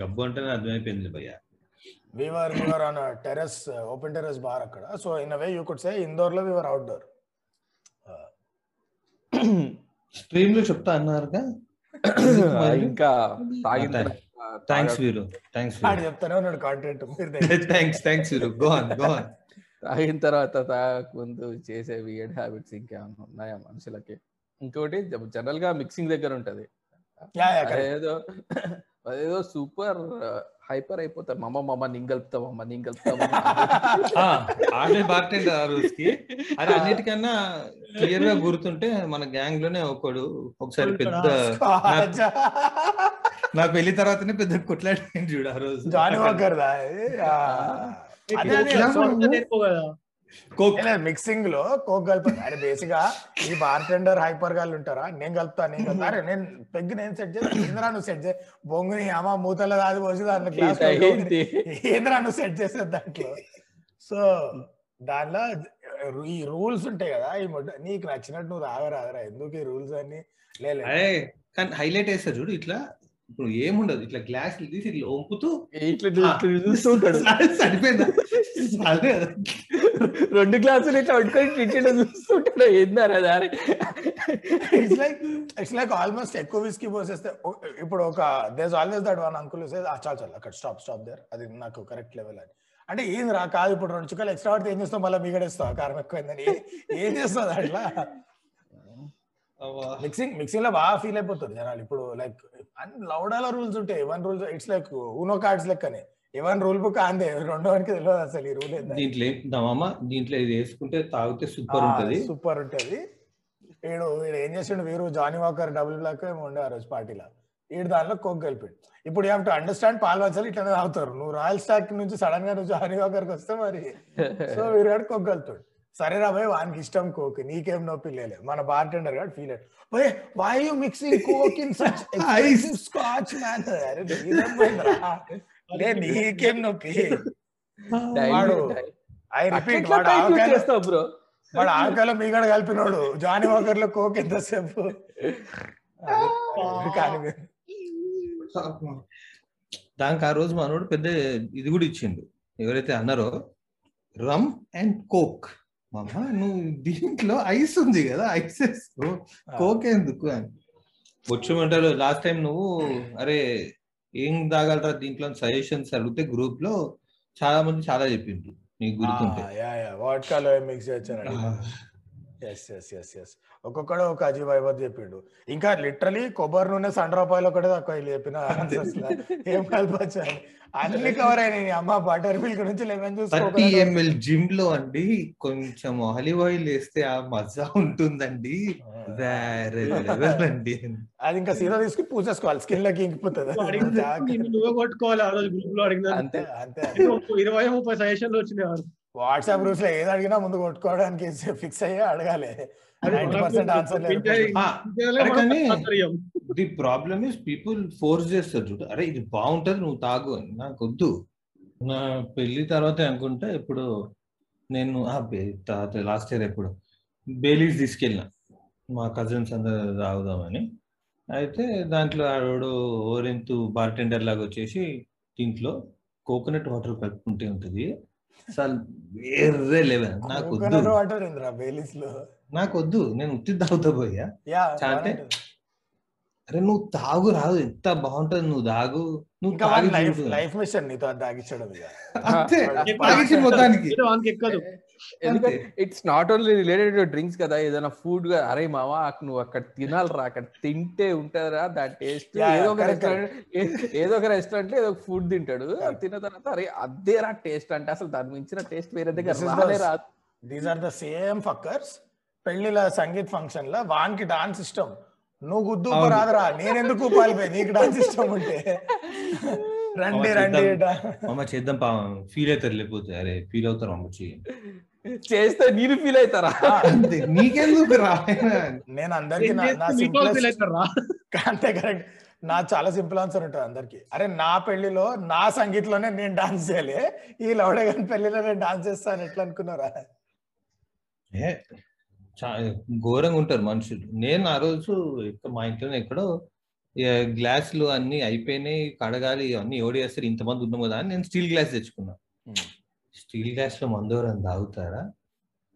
గబ్బు అంటేనే అర్థమైపోయింది భయ్య. We were we were on terrace open terrace bar అక్కడ. So in way you could say ఇందోర్లో we were outdoor స్ట్రీమ్లో చెప్తా అన్నారుగా? *coughs* ఇంకా తర్వాత థ్యాంక్స్ వీరు థ్యాంక్స్ ఆడు చెప్తానే ఉన్నాడు కాంటెంట్ థ్యాంక్స్ థ్యాంక్స్ వీరు గో ఆన్ గో ఆన్ తాగిన తర్వాత తాగకముందు చేసే వియర్డ్ హ్యాబిట్స్ ఇంకేమైనా ఉన్నాయా మనుషులకి? ఇంకోటి జనరల్గా మిక్సింగ్ దగ్గర ఉంటది. యా యా కరెక్ట్ అదేదో అదేదో సూపర్ హైపర్ అయిపోతారు. మమ్మ మమ్మ నేను కలుపుతాం అమ్మ నేను కలుపుతాం ఆడే బార్టెండర్ ఆ రోజుకి? అది అన్నిటికన్నా క్లియర్గా గుర్తుంటే మన గ్యాంగ్లోనే ఒకడు ఒకసారి పెద్ద *laughs* నా పెళ్ళి తర్వాతనే పెద్ద కొట్లాడి చూడు ఆ రోజు. జానీ వాకర్ మిక్సింగ్లో కోక్ కలుపు అరే బేసిక్గా ఈ బార్ టెండర్ హైపర్ గాళ్ళు ఉంటారా? నేను కలుపుతా నేను కలుపుతా. అరే నేను పెగ్ నేను సెట్ చేసి ఏంద్రా నువ్వు సెట్ చే? బొంగుని అమ్మ మూతలో దాది పోసి దాంట్లో? ఏంద్రా నువ్వు సెట్ చేసేది దాంట్లో? సో దానిలో ఈ రూల్స్ ఉంటాయి కదా ఈ మొట్ట నీకు నచ్చినట్టు నువ్వు రాగరాగరా ఎందుకు ఈ రూల్స్ అన్ని? లేదు కానీ హైలైట్ వేస్తా చూడు ఇట్లా. ఇప్పుడు ఏముండదు. ఇట్లా గ్లాస్ తీసి ఇట్లా చూస్తూ ఉంటాడు. సరిపోయిందా. రెండు గ్లాసులు ఇట్లా పట్టుకొని ఇట్లా చూస్తుంటాడు ఏందారా దారి it's like it's like almost ఎక్కువ విస్కీ పోసేస్తే ఇప్పుడు ఒక there's always that one uncle చాలు చాలు అక్కడ స్టాప్ స్టాప్ దేర్ అది నాకు కరెక్ట్ లెవెల్ అని అంటే ఏం రా కాదు ఇప్పుడు రెండు చుక్కలు ఎక్స్ట్రా పడితే ఏం చేస్తావు? మళ్ళీ మీగడేస్తావు కారం ఎక్కువైందని. ఏ- ఏం చేస్తుంది అట్లా. మిక్సింగ్ మిక్సింగ్లో బాగా ఫీల్ అయిపోతుంది జనాలు. ఇప్పుడు లైక్ అన్ని లౌడాల రూల్స్ ఉంటాయి. One rules it's like Uno cards లెక్కనే. ఎవన్ రూల్ బుక్ అందే. రెండో వానికి తెలియదు అసలు ఈ రూల్ దీంట్లో దీంట్లో ఇది వేసుకుంటే తాగితే సూపర్ ఉంటది. సూపర్ ఉంటది. వీడు వీడు ఏం చేసిండు వీరు? జానీ వాకర్ డబుల్ బ్లాక్ ఏమో ఉండే ఆ రోజు పార్టీలో. వీడు దానిలో కోక్ కలిపాడు. ఇప్పుడు యూ హావ్ టు అండర్స్టాండ్ పాల్ వంచాలి ఇట్లనే తాగుతారు. నువ్వు రాయల్ స్టాక్ నుంచి సడన్గా నువ్వు జానీ వాకర్కి వస్తే మరి. *laughs* సో వీరు కోక్ కలుపుతాడు. సరే రా భయ్ వానికి ఇష్టం కోక్ నీకేం నొప్పి లేదు మన బార్ టెండర్ గాడు ఫీల్ భయ్ why you mixing coke in such expensive scotch man అరే నీకేం నొప్పి? వాడు ఐ రిపీట్ వాడు బ్రో వాడు ఆకలో మీగడ కలిపినోడు. జానీ వాకర్లో కోక్ ఎంతసేపు? కానీ దానికి ఆ రోజు మనోడు పెద్ద ఇది కూడా ఇచ్చిండు. ఎవరైతే అన్నారో రమ్ అండ్ కోక్ మామ నువ్వు దీంట్లో ఐస్ ఉంది కదా ఐస్ వేసుకో. కోక్ ఎందుకు అని. వచ్చమంటారు లాస్ట్ టైం నువ్వు అరే ఏం తాగలరా దీంట్లో సజెషన్స్ అడిగితే గ్రూప్లో చాలా మంది చాలా చెప్పిండ్రు. నీకు గుర్తుంటే. వాట్కాలో మిక్స్ చేయొచ్చాను ఎస్ ఎస్ ఎస్ ఎస్ ఒక్కొక్కడు ఒక అజీబ్ అయిపోద్ది చెప్పిండు. ఇంకా లిటరలీ కొబ్బరి నూనె సండ్ర రూపాయలు ఒకటే తక్కువ చెప్పిన. ఏం కలపచ్చాను అన్ని కవర్ అయినాయి. అమ్మ బటర్ మిల్క్ నుంచి లెమన్ జ్యూస్ ఎంఎల్ జిమ్లో అండి కొంచెం ఆలివ్ ఆయిల్ వేస్తే ఆ మజా ఉంటుందండి. వేరే లెవెల్ అండి. అది ఇంకా సీదా తీసుకుని పూసేసుకోవాలి స్కిన్ లకి ఇంకిపోతుంది. నువ్వే కొట్టుకోవాలి ఆ రోజు గ్రూప్లో అడిగిన అంతే అంతే. ఇరవై ముప్పై సజెషన్లు వచ్చినాయి. వాట్సాప్ గ్రూప్స్లో ఏది అడిగినా ముందు కొట్టుకోవడానికి ఫిక్స్ అయ్యి అడగాలి. Ninety percent answer. The problem is people force చేస్తారు చూడు. అరే ఇది బాగుంటది నువ్వు తాగు అని. నాకు వద్దు. నా పెళ్ళి తర్వాత అనుకుంటా ఇప్పుడు నేను లాస్ట్ ఇయర్ ఎప్పుడు బేలీస్ తీసుకెళ్ళిన. మా కజిన్స్ అందరు తాగుదామని. అయితే దాంట్లో ఆవిడ ఓరెంతు బార్టెండర్ లాగా వచ్చేసి దీంట్లో కోకోనట్ వాటర్ కలుపుకుంటే ఉంటది. అసలు వేరే లెవెల్. నాకు వద్దు. వాటర్ ఇంద్రా బేలీస్లో నాకు వద్దు. నేను ఉత్తి తాగుతా పోయా. చాటే? అరే నువ్వు తాగు రాదు. ఎంత బాగుంటది నువ్వు తాగు. నువ్వు తాగి లైఫ్ మిషన్ నీతో తాగించడం అంతే. తాగించి మొత్తానికి. It's not only related to drinks కదా ఏదైనా ఫుడ్ అరే మావా నువ్వు అక్కడ తినాలిరా అక్కడ తింటే ఉంటదిరా దాని టేస్ట్ ఏదో ఒక రెస్టారెంట్ ఏదో ఒక రెస్టారెంట్ ఏదో ఫుడ్ తింటాడు. తిన్న తర్వాత అరే అదేరా టేస్ట్ అంటే అసలు దాని మించిన టేస్ట్ వేరే దగ్గర రాదు. These are the same fuckers పెళ్ళిల sangeet ఫంక్షన్లో వానికి డాన్స్ ఇష్టం. నువ్వు గుద్దు. రాదురా నేనెందుకు పాలిపోయి నీకు డాన్స్ ఇష్టం ఉంటే. రండి రండి అమ్మ చేద్దాం పా ఫీల్ అవుతారు లేకపోతే అరే ఫీల్ అవుతారు అమ్మ చేస్తే నేను ఫీల్ అవుతారా? నీకెందుకు రా నేను అందరికి? అంతే కరెక్ట్. నా చాలా సింపుల్ ఆన్సర్ ఉంటుంది అందరికి. అరే నా పెళ్ళిలో నా సంగీత్లోనే నేను డాన్స్ చేయాలి. ఈ లౌడే గారి పెళ్ళిలో నేను డాన్స్ చేస్తాను ఎట్లా అనుకున్నారా? ఏ, చా- ఘోరంగా ఉంటారు మనుషులు. నేను ఆ రోజు మా ఇంట్లోనే ఎక్కడో గ్లాసులు అన్ని అయిపోయినాయి కడగాలి అన్ని ఎవడు చేస్తారు ఇంతమంది ఉన్నాం కదా అని నేను స్టీల్ గ్లాస్ తెచ్చుకున్నా. Hmm. స్టీల్ గ్లాస్లో మందు ఎవరైనా తాగుతారా?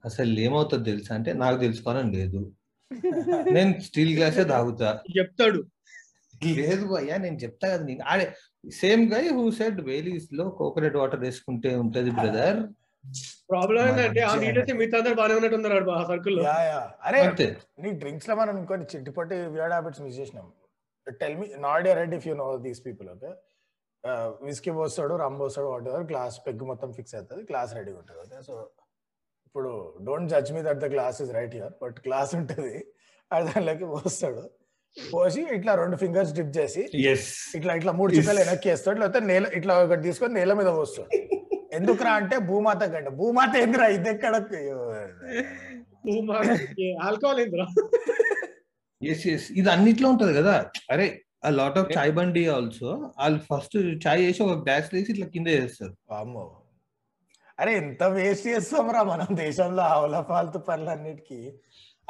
అసలు ఏమవుతుంది తెలుసా? అంటే నాకు తెలుసుకోవాలని లేదు. నేను స్టీల్ గ్లాసే తాగుతా. చెప్తాడు. లేదు అయ్యా నేను చెప్తా కదా నీకు. అదే సేమ్ గై హూ సెడ్ వేలీస్లో కోకోనట్ వాటర్ వేసుకుంటే ఉంటది బ్రదర్ ప్రాబ్లం ఏంటంటే ఆ మంచిగా. నీటైతే మిగతా అందరు బాగానే ఉన్నట్టు ఉన్నారు ఆ సర్కిల్లో. Ya ya. అరే నీ డ్రింక్స్లో మనం ఇంకొన్ని చిట్టిపట్టి వియర్డ్ హ్యాబిట్స్ మిస్ చేసినాం. Tell me not right if you know these people okay whisky పోస్తాడు rum పోస్తాడు వాట్ ఎవర్ గ్లాస్ పెగ్ మొత్తం ఫిక్స్ అవుతుంది గ్లాస్ రెడీ ఉంటుంది. ఓకే సో ఇప్పుడు don't judge me that the glass is right here but glass ఉంటుంది. అది దానిలోకి పోస్తాడు. పోసి ఇట్లా రెండు ఫింగర్స్ డిప్ చేసి ఇట్లా ఇట్లా మూడు Yes. చిక్కలు వెనక్కి వేస్తాడు లేకపోతే నేల ఇట్లా ఒకటి తీసుకొని నేల మీద పోస్తాడు. ఎందుకురా అంటే భూమాత కంటే భూమాత ఎందుకురా ఇది ఎక్కడ? ఆల్కహాల్ ఏంద్రా? ఎస్ ఎస్ ఇది అన్నిట్లో ఉంటది కదా. అరే ఆ లాట్ ఆఫ్ చాయ్ బండి ఆల్సో వాళ్ళు ఫస్ట్ చాయ్ వేసి ఒక గ్లాస్ వేసి ఇట్లా కింద వేస్తారు వామ్మో. అరే ఎంత వేస్ట్ చేస్తాం రా మనం దేశంలో ఆవుల ఫాల్తు పనులన్నిటికీ.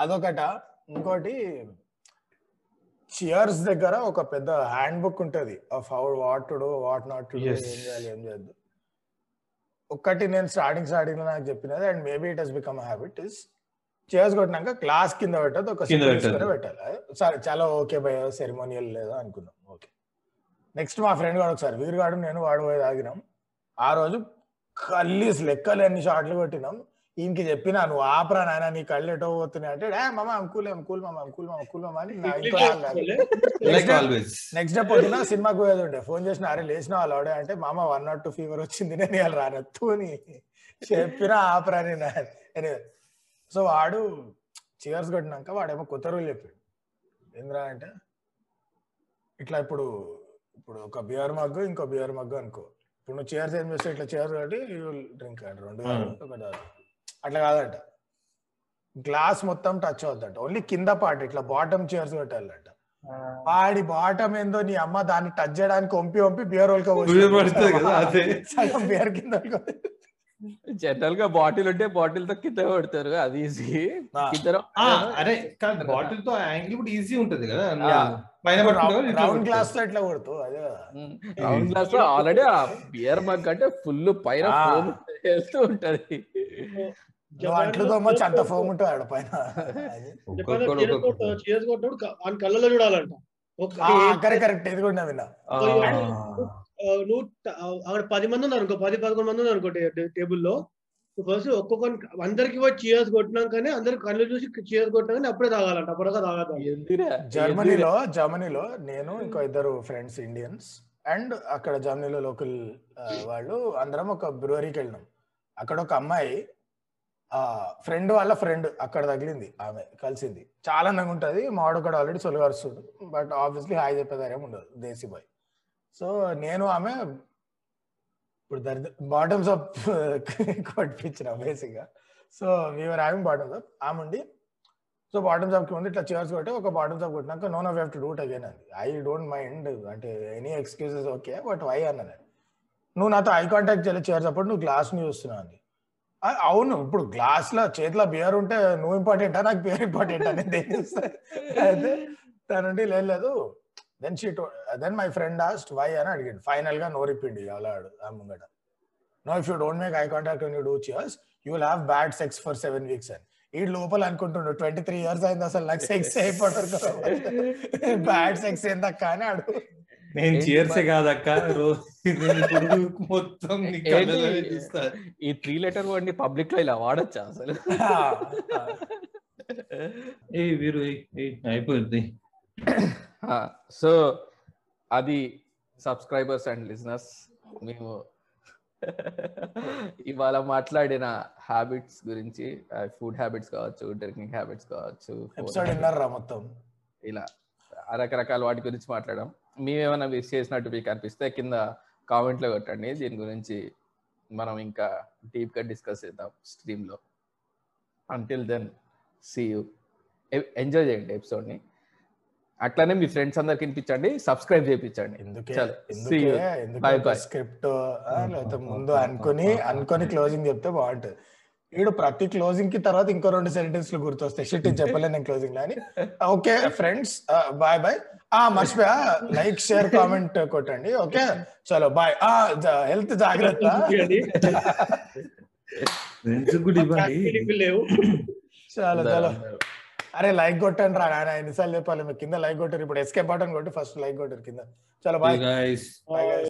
అదొకట. ఇంకోటి చియర్స్ దగ్గర ఒక పెద్ద హ్యాండ్ బుక్ ఉంటది of how what to do what not to. ఏం చేయాలి ఏం చేయద్దు. ఒక్కటి నేను స్టార్టింగ్ స్టార్టింగ్లో నాకు చెప్పినది and maybe it has become habit is cheers కొట్టినాక glass కింద పెట్టదు ఒక పెట్టాలి. సరే చాలా ఓకే భయ సెరిమోనియల్ లేదా అనుకుందాం ఓకే. నెక్స్ట్ మా ఫ్రెండ్ గాడు ఒకసారి వీరు గాడు నేను వాడు పోయి తాగినాం. ఆ రోజు కల్లీస్ లెక్కలు ఎన్ని షాట్లు కొట్టినాం. ఈయనకి చెప్పినా నువ్వు ఆపరా నాయన నీ కళ్ళు ఎటో పోతున్నాయి? అంటే ఏ మామ అంకుల్ అంకుల్ మామ అంకుల్ మామ అంకుల్ మామ అని నెక్స్ట్ డే పొద్దున సినిమాకి పోయేది ఉండే. ఫోన్ చేసిన అరే లేచిన వాళ్ళు ఆడే అంటే మామ వన్ నాట్ టూ ఫీవర్ వచ్చింది నేను ఇవాళ రానత్తు అని చెప్పినా ఆపరా నేను సో వాడు చియర్స్ కొట్టినాక వాడేమో కొత్త రూల్ చెప్పాడు. ఏంద్రా అంటే ఇట్లా ఇప్పుడు ఇప్పుడు ఒక బియర్ మగ్గు ఇంకో బియర్ మగ్గు అనుకో. ఇప్పుడు నువ్వు చైర్స్ ఏం చేస్తావు? ఇట్లా చైర్స్ కట్టి డ్రింక్ అంట రెండు కాదు, ఒకటి. అట్లా కాదంట. గ్లాస్ మొత్తం టచ్ అవుతుందంట. ఓన్లీ కింద పార్ట్ ఇట్లా బాటమ్ చైర్స్ పెట్టాలంట వాడి బాటమ్ ఏందో నీ అమ్మ దాన్ని టచ్ చేయడానికి వంపి వంపి బియర్ Beer పడుతుంది కదా, అదే. సగం బియర్ కింద జనరల్గా బాటిల్ ఉంటే బాటిల్తో కింద పెడతారు అది ఈజీ. ఇద్దరు అరే బాటిల్తో యాంగిల్ కూడా ఈజీ ఉంటది కదా. పైన రౌండ్ గ్లాస్. లో ఎట్లా కొడుతూ అదే. కదా. రౌండ్ గ్లాస్లో ఆల్రెడీ ఆ బియర్ మగ్ అంటే ఫుల్ పైన foam వేస్తూ ఉంటది. నువ్వు అంట్లు తోమొచ్చి అంత ఫోమ్ ఉంటుంది ఆడ పైన. కొట్టాడు కళ్ళలో చూడాలంట. కరెక్ట్ నువ్వు అక్కడ పది మంది ఉన్నారు అనుకో పది పదకొండు మంది ఉన్నారు టే- టేబుల్లో. ఫస్ట్ ఒక్కొక్క అందరికి పోయి చీయర్స్ కొట్టినాకనే అందరికి కళ్ళు చూసి చీయర్స్ కొట్టినాకనే అప్పుడే తాగాలంట అప్పుడుగా తాగదు? జర్మనీలో జర్మనీలో నేను ఇంకో ఇద్దరు ఫ్రెండ్స్ ఇండియన్స్. అండ్ అక్కడ జర్మనీలో లోకల్ వాళ్ళు అందరం ఒక బ్రూవరీకి వెళ్ళినాం. అక్కడ ఒక అమ్మాయి ఆ ఫ్రెండ్ వాళ్ళ ఫ్రెండ్ అక్కడ తగిలింది ఆమె కలిసింది. చాలా అందంగా ఉంటుంది మావాడు కూడా ఆల్రెడీ సొలుగారుస్తుంది బట్ ఆబ్వియస్లీ హాయ్ చెప్పేదారేం ఉండదు దేశీ బాయ్. సో నేను ఆమె ఇప్పుడు బాటమ్స్ అప్ కొట్టించిన బేసిక్గా so we're having bottoms up ఆముండి so bottoms అప్కి ఉంది ముందు ఇట్లా చేర్స్ కొట్టి ఒక bottoms up కొట్టినాక no no have to do it again అంది. ఐ డోంట్ మైండ్ అంటే any excuses okay but why అన్న నువ్వు నాతో ఐ కాంటాక్ట్ చేయలే చేర్స్ అప్పుడు నువ్వు గ్లాస్ని చూస్తున్నావు అంది. అవును ఇప్పుడు గ్లాస్లో చేతిలో బియర్ ఉంటే నువ్వు ఇంపార్టెంటా నాకు బియర్ ఇంపార్టెంట్ అనేది అయితే తనుండి లేదు then she then my friend asked why అని అడిగాడు. ఫైనల్గా నో రిపిండి అలా ఆ ముంగట. No if you don't make eye contact you do cheers you will have bad sex for seven weeks అని. ఈ లోపల అనుకుంటుండు ట్వంటీ త్రీ ఇయర్స్ అయింది అసలు నాకు సెక్స్ అయిపోతారు బ్యాడ్ సెక్స్ ఏందక్క? అని ఆడు నేను చీర్సే? కాదక్క. మొత్తం ఈ త్రీ లెటర్ వర్డ్ని పబ్లిక్లో ఇలా వాడచ్చా అసలు? *laughs* ఏ వీరు అయిపోయింది. *laughs* సో అది సబ్స్క్రైబర్స్ అండ్ లిజనర్స్ మేము *laughs* ఇవాళ మాట్లాడిన హ్యాబిట్స్ గురించి ఫుడ్ హ్యాబిట్స్ కావచ్చు డ్రింకింగ్ హ్యాబిట్స్ కావచ్చు మొత్తం? ఇలా రకరకాల వాటి గురించి మాట్లాడాం. మేమేమైనా మిస్ చేసినట్టు మీకు అనిపిస్తే కింద కామెంట్లో కొట్టండి. దీని గురించి మనం ఇంకా డీప్గా డిస్కస్ చేద్దాం స్ట్రీమ్లో. Until then see you enjoy చేయండి ఎపిసోడ్ని. అట్లానే మీ ఫ్రెండ్స్ అందరికి వినిపించండి సబ్స్క్రైబ్ చేయించండి. స్క్రిప్ట్ లేకపోతే ముందు అనుకొని అనుకొని క్లోజింగ్ చెప్తే బాగుంటుంది. వీడు ప్రతి క్లోజింగ్కి తర్వాత ఇంకో రెండు సెంటెన్స్లు గుర్తొస్తాయి. షిట్ ఇది చెప్పలే నేను క్లోజింగ్లో అని. ఓకే ఫ్రెండ్స్ బాయ్ బాయ్ ఆ మర్చిపోయా? లైక్ షేర్ కామెంట్ కొట్టండి. ఓకే? చలో బాయ్ ఆ హెల్త్ జాగ్రత్త. చాలా *laughs* *laughs* చాలా. అరే లైక్ కొట్టండి రా నాయన ఎన్నిసార్లు చెప్పాలి మీకు కింద లైక్ కొట్టారు. ఇప్పుడు ఎస్కే బటన్ కొట్టి ఫస్ట్ లైక్ కొట్టారు కింద. చలో బాయ్.